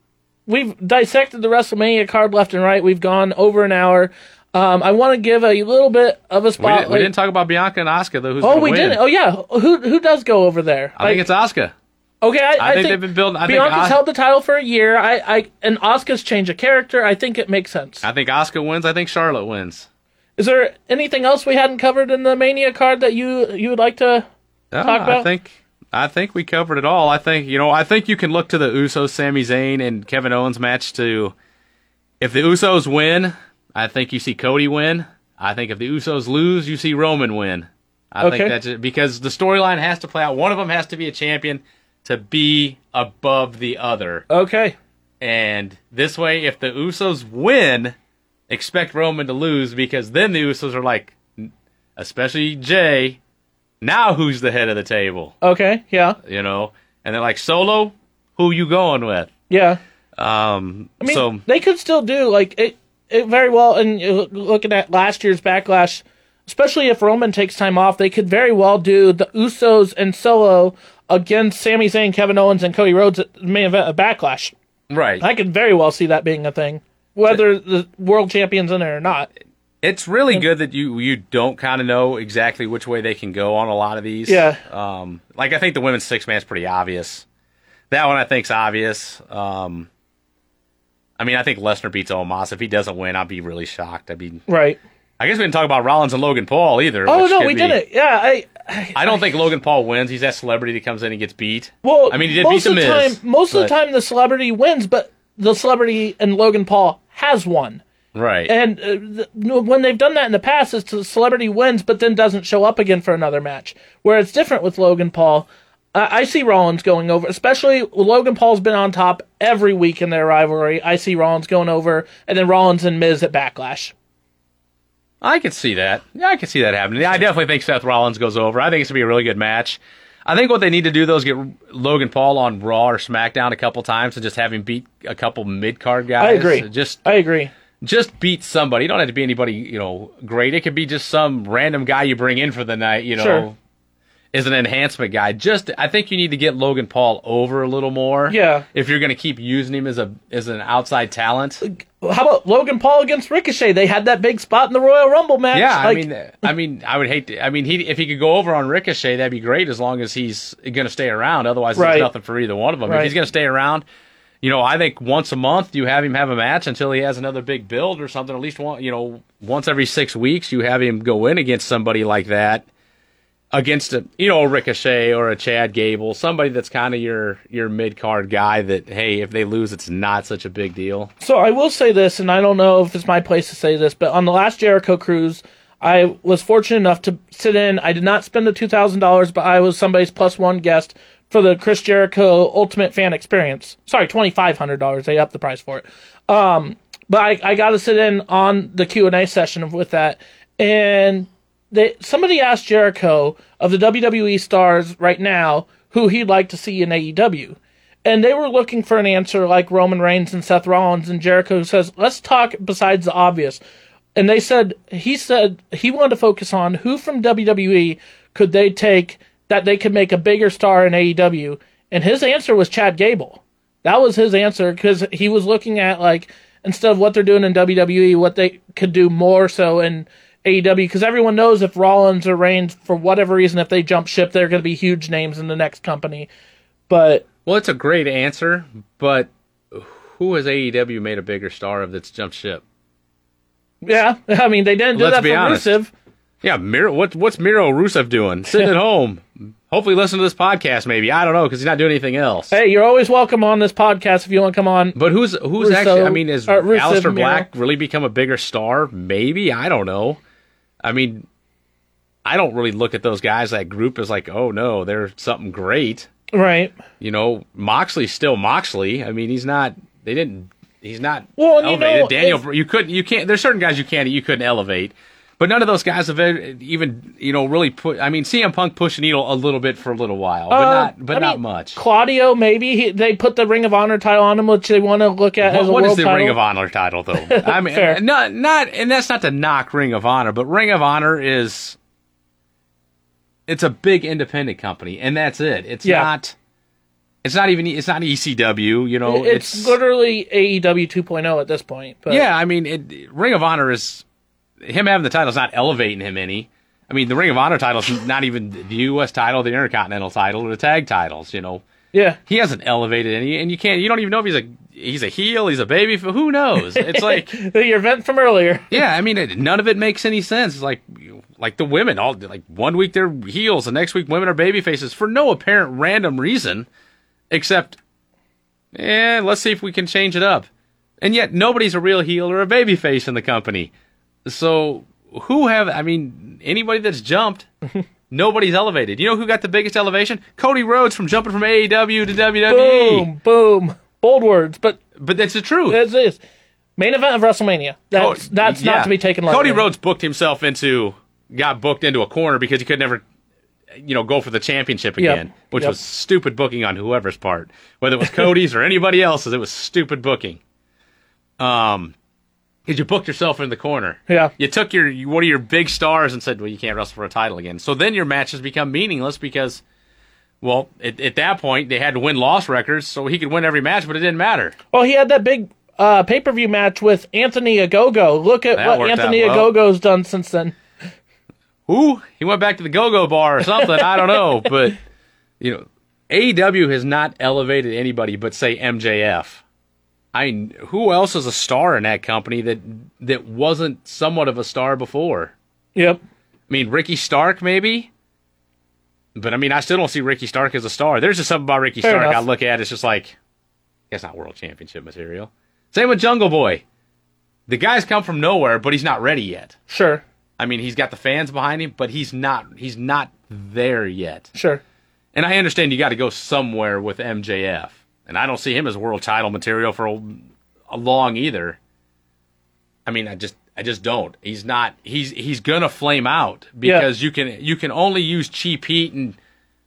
we've dissected the WrestleMania card left and right. We've gone over an hour. Um, I want to give a little bit of a We, spotlight. didn't, we didn't talk about Bianca and Asuka though. Who's oh, we win. didn't. Oh, yeah. Who who does go over there? I think it's Asuka. Okay, I, I think they've been building- I think Bianca's Os- held the title for a year. I, I and Asuka's changed a character. I think it makes sense. I think Oscar wins. I think Charlotte wins. Is there anything else we hadn't covered in the Mania card that you you would like to? No, Talk I think I think we covered it all. I think you know. I think you can look to the Usos, Sami Zayn, and Kevin Owens match to. If the Usos win, I think you see Cody win. I think if the Usos lose, you see Roman win. I Okay. think that's it because the storyline has to play out. One of them has to be a champion to be above the other. Okay, And this way, if the Usos win, expect Roman to lose because then the Usos are like, especially Jey, now who's the head of the table? okay, yeah, You know? And they're like, Solo, who you going with? yeah. Um, I mean, so they could still do like it, it very well. And looking at last year's backlash, especially if Roman takes time off, they could very well do the Usos and Solo against Sami Zayn, Kevin Owens, and Cody Rhodes at the main event of Backlash. right, I could very well see that being a thing, whether the world champion's in it or not. it's really good that you you don't kind of know exactly which way they can go on a lot of these. Yeah. Um, like I think the women's six man's pretty obvious. That one I think's obvious. Um, I mean, I think Lesnar beats Omos. If he doesn't win, I'd be really shocked. I'd be Right. I guess we didn't talk about Rollins and Logan Paul either. Oh no, we be- didn't. Yeah, I. [laughs] I don't think Logan Paul wins. He's that celebrity that comes in and gets beat. well, I mean, he did most beat of the the Miz, time, most of the but- time, the celebrity wins, but the celebrity and Logan Paul has won. Right. And uh, th- when they've done that in the past, is the celebrity wins, but then doesn't show up again for another match. Where it's different with Logan Paul. Uh, I see Rollins going over, especially Logan Paul's been on top every week in their rivalry. I see Rollins going over, and then Rollins and Miz at Backlash. I could see that. Yeah, I could see that happening. I definitely think Seth Rollins goes over. I think it's gonna be a really good match. I think what they need to do though is get Logan Paul on Raw or SmackDown a couple times and just have him beat a couple mid card guys. I agree. Just I agree. just beat somebody. You don't have to be anybody, you know, great. It could be just some random guy you bring in for the night, you know, Sure. Is an enhancement guy. Just I think you need to get Logan Paul over a little more. Yeah. If you're going to keep using him as a as an outside talent. How about Logan Paul against Ricochet? They had that big spot in the Royal Rumble match. Yeah, I mean, I mean, I would hate to. I mean, he if he could go over on Ricochet, that'd be great as long as he's going to stay around. Otherwise, Right. there's nothing for either one of them. If he's going to stay around, you know, I think once a month you have him have a match until he has another big build or something. At least one, you know, once every six weeks you have him go in against somebody like that, against a you know a Ricochet or a Chad Gable, somebody that's kind of your your mid card guy. That hey, if they lose, it's not such a big deal. So I will say this, and I don't know if it's my place to say this, but on the last Jericho cruise, I was fortunate enough to sit in. I did not spend the two thousand dollars, but I was somebody's plus one guest for the Chris Jericho Ultimate Fan Experience. Sorry, twenty five hundred dollars. They upped the price for it. Um, but I, I got to sit in on the Q and A session with that, and they somebody asked Jericho of the WWE stars right now who he'd like to see in AEW. And they were looking for an answer like Roman Reigns and Seth Rollins, and Jericho says, let's talk besides the obvious. and they said he said he wanted to focus on who from WWE could they take that they could make a bigger star in AEW, and his answer was Chad Gable. That was his answer because he was looking at like instead of what they're doing in WWE, what they could do more so in AEW because everyone knows if Rollins or Reigns for whatever reason if they jump ship, they're going to be huge names in the next company. But Well, it's a great answer, but who has AEW made a bigger star of that's jumped ship? yeah, I mean they didn't do Let's that be for honest. Rusev. Yeah, Miro. What, what's Miro Rusev doing? Sitting at [laughs] home. Hopefully, listen to this podcast. Maybe I don't know because he's not doing anything else. Hey, you're always welcome on this podcast if you want to come on. But who's who's Russo- actually? I mean, is uh, Rusev, Aleister Miro. Black really become a bigger star? Maybe I don't know. I mean, I don't really look at those guys that group as like, oh no, they're something great. Right. You know, Moxley's still Moxley. I mean, he's not. They didn't. He's not Well, and you know, Daniel, you couldn't. You can't. There's certain guys you can't. You couldn't elevate. But none of those guys have even, you know, really put. I mean, CM Punk pushed the needle a little bit for a little while, but Uh, not, but I not mean, much. Claudio, maybe he, they put the Ring of Honor title on him, which they want to look at What, as a what world is the title. Ring of Honor title, though? [laughs] I mean, Fair. not not, and that's not to knock Ring of Honor, but Ring of Honor is it's a big independent company, and that's it. It's Yeah. not. It's not even. It's not ECW. You know, it's, it's, literally AEW 2.0 at this point. But yeah. I mean, it, Ring of Honor is him having the title is not elevating him any. I mean, the Ring of Honor title is not even the U.S. title, the Intercontinental title, or the tag titles. You know, yeah, he hasn't elevated any, and you can't. You don't even know if he's a he's a heel, he's a baby. Who knows? It's like. [laughs] your event from earlier. Yeah, I mean, it, none of it makes any sense. It's like, like the women, all like one week they're heels, the next week women are baby faces for no apparent random reason, except, eh, let's see if we can change it up. And yet nobody's a real heel or a baby face in the company. So who have? I mean, anybody that's jumped, [laughs] nobody's elevated. You know who got the biggest elevation? Cody Rhodes from jumping from AEW to WWE. Boom, boom. Bold words, but But that's the truth. it is. Main event of WrestleMania. That's, Oh, that's yeah. not to be taken lightly. Cody Rhodes booked himself into, got booked into a corner because he could never, you know, go for the championship Yep. again, which Yep. was stupid booking on whoever's part, whether it was Cody's or [laughs] anybody else's. It was stupid booking. Um, because you booked yourself in the corner. Yeah. You took your one of your big stars and said, "Well, you can't wrestle for a title again." So then your matches become meaningless because, well, at, at that point they had to win loss records, so he could win every match, but it didn't matter. Well, he had that big uh, pay per view match with Anthony Ogogo. Look at That what Anthony well. Ogogo's done since then. Ooh, he went back to the go-go bar or something. I don't know, but you know, AEW has not elevated anybody but say MJF. I mean, who else is a star in that company that that wasn't somewhat of a star before? Yep. I mean, Ricky Stark maybe, but I mean, I still don't see Ricky Stark as a star. There's just something about Ricky Fair Stark enough. I look at. It's just like that's not world championship material. Same with Jungle Boy. The guy's come from nowhere, but he's not ready yet. Sure. I mean, he's got the fans behind him, but he's not he's not there yet. Sure. And I understand you got to go somewhere with MJF, and I don't see him as world title material for a, a long either. I mean, I just I just don't. He's not. He's he's gonna flame out because you can you can only use cheap heat and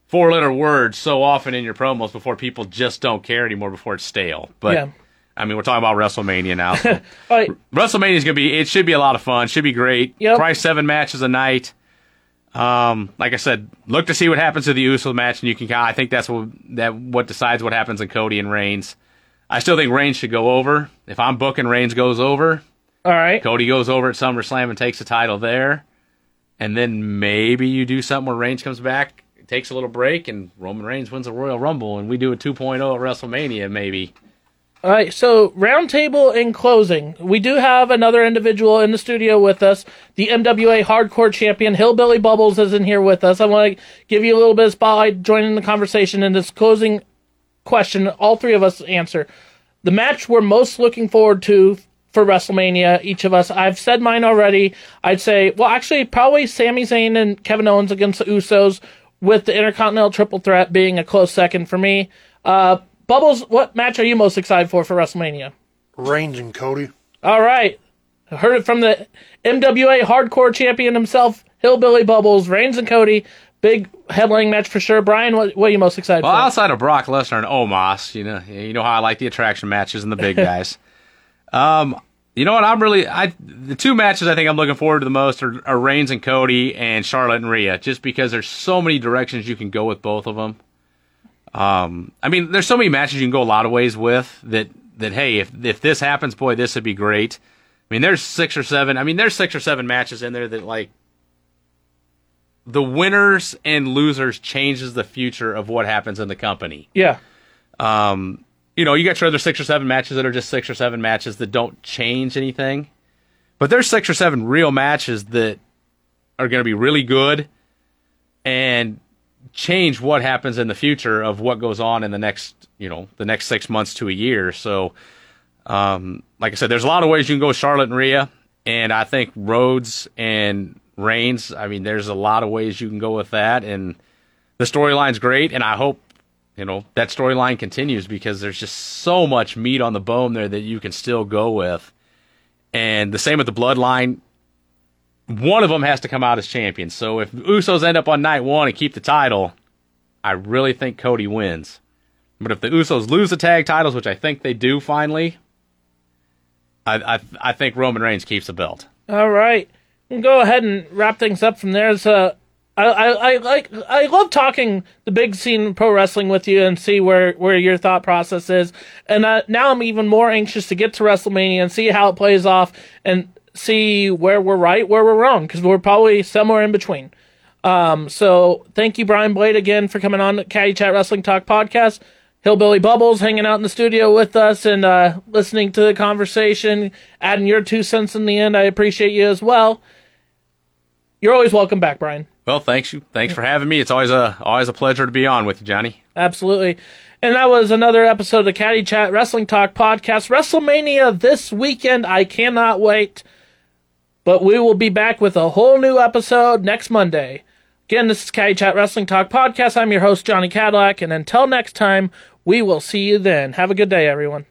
four letter words so often in your promos before people just don't care anymore before it's stale. But Yeah. I mean, we're talking about WrestleMania now. [laughs] so right. WrestleMania is gonna be. It should be a lot of fun. Should be great. Yep. Probably seven matches a night. Um, like I said, look to see what happens to the Uso match, and you can. I think that's what that what decides what happens in Cody and Reigns. I still think Reigns should go over. If I'm booking, Reigns goes over. All right. Cody goes over at SummerSlam and takes the title there, and then maybe you do something where Reigns comes back, takes a little break, and Roman Reigns wins the Royal Rumble, and we do a 2.0 at WrestleMania, maybe. All right, so roundtable in closing, we do have another individual in the studio with us. The MWA Hardcore Champion, Hillbilly Bubbles, is in here with us. I want to give you a little bit of spotlight, joining in the conversation in this closing question. All three of us answer the match we're most looking forward to for WrestleMania. Each of us, I've said mine already. I'd say, well, actually, probably Sami Zayn and Kevin Owens against the Usos, with the Intercontinental Triple Threat being a close second for me. Uh, Bubbles, what match are you most excited for for WrestleMania? Reigns and Cody. All right. I heard it from the MWA hardcore champion himself, Hillbilly Bubbles, Reigns and Cody. Big headlining match for sure. Brian, what, what are you most excited for? Well, for? outside of Brock Lesnar and Omos, you know, you know how I like the attraction matches and the big [laughs] guys. um, You know what? I'm really I the two matches I think I'm looking forward to the most are, are Reigns and Cody and Charlotte and Rhea, just because there's so many directions you can go with both of them. Um, I mean, there's so many matches you can go a lot of ways with that. That hey, if if this happens, boy, this would be great. I mean, there's six or seven. I mean, there's six or seven matches in there that like the winners and losers changes the future of what happens in the company. Yeah. Um, you know, you got your other six or seven matches that are just six or seven matches that don't change anything. But there's six or seven real matches that are going to be really good and change what happens in the future of what goes on in the next, you know, the next six months to a year. So, um, like I said, there's a lot of ways you can go Charlotte and Rhea, and I think Rhodes and Reigns. I mean, there's a lot of ways you can go with that, and the storyline's great, and I hope you know that storyline continues because there's just so much meat on the bone there that you can still go with. And the same with the bloodline. One of them has to come out as champion. So if Usos end up on night one and keep the title, I really think Cody wins. But if the Usos lose the tag titles, which I think they do finally, I I, I think Roman Reigns keeps the belt. All right. We'll go ahead and wrap things up from there. So, I, I, I like I love talking the big scene pro wrestling with you and see where, where your thought process is. And uh, now I'm even more anxious to get to WrestleMania and see how it plays off and see where we're right, where we're wrong, because we're probably somewhere in between. Um, so thank you, Brian Blade, again for coming on the Caddy Chat Wrestling Talk podcast. Hillbilly Bubbles hanging out in the studio with us and uh, listening to the conversation, adding your two cents in the end. I appreciate you as well. You're always welcome back, Brian. Well, thanks you. Thanks for having me. It's always a always a pleasure to be on with you, Johnny. Absolutely. And that was another episode of the Caddy Chat Wrestling Talk podcast. WrestleMania this weekend. I cannot wait. But we will be back with a whole new episode next Monday. Again, this is Caddy Chat Wrestling Talk podcast. I'm your host, Johnny Cadillac. And until next time, we will see you then. Have a good day, everyone.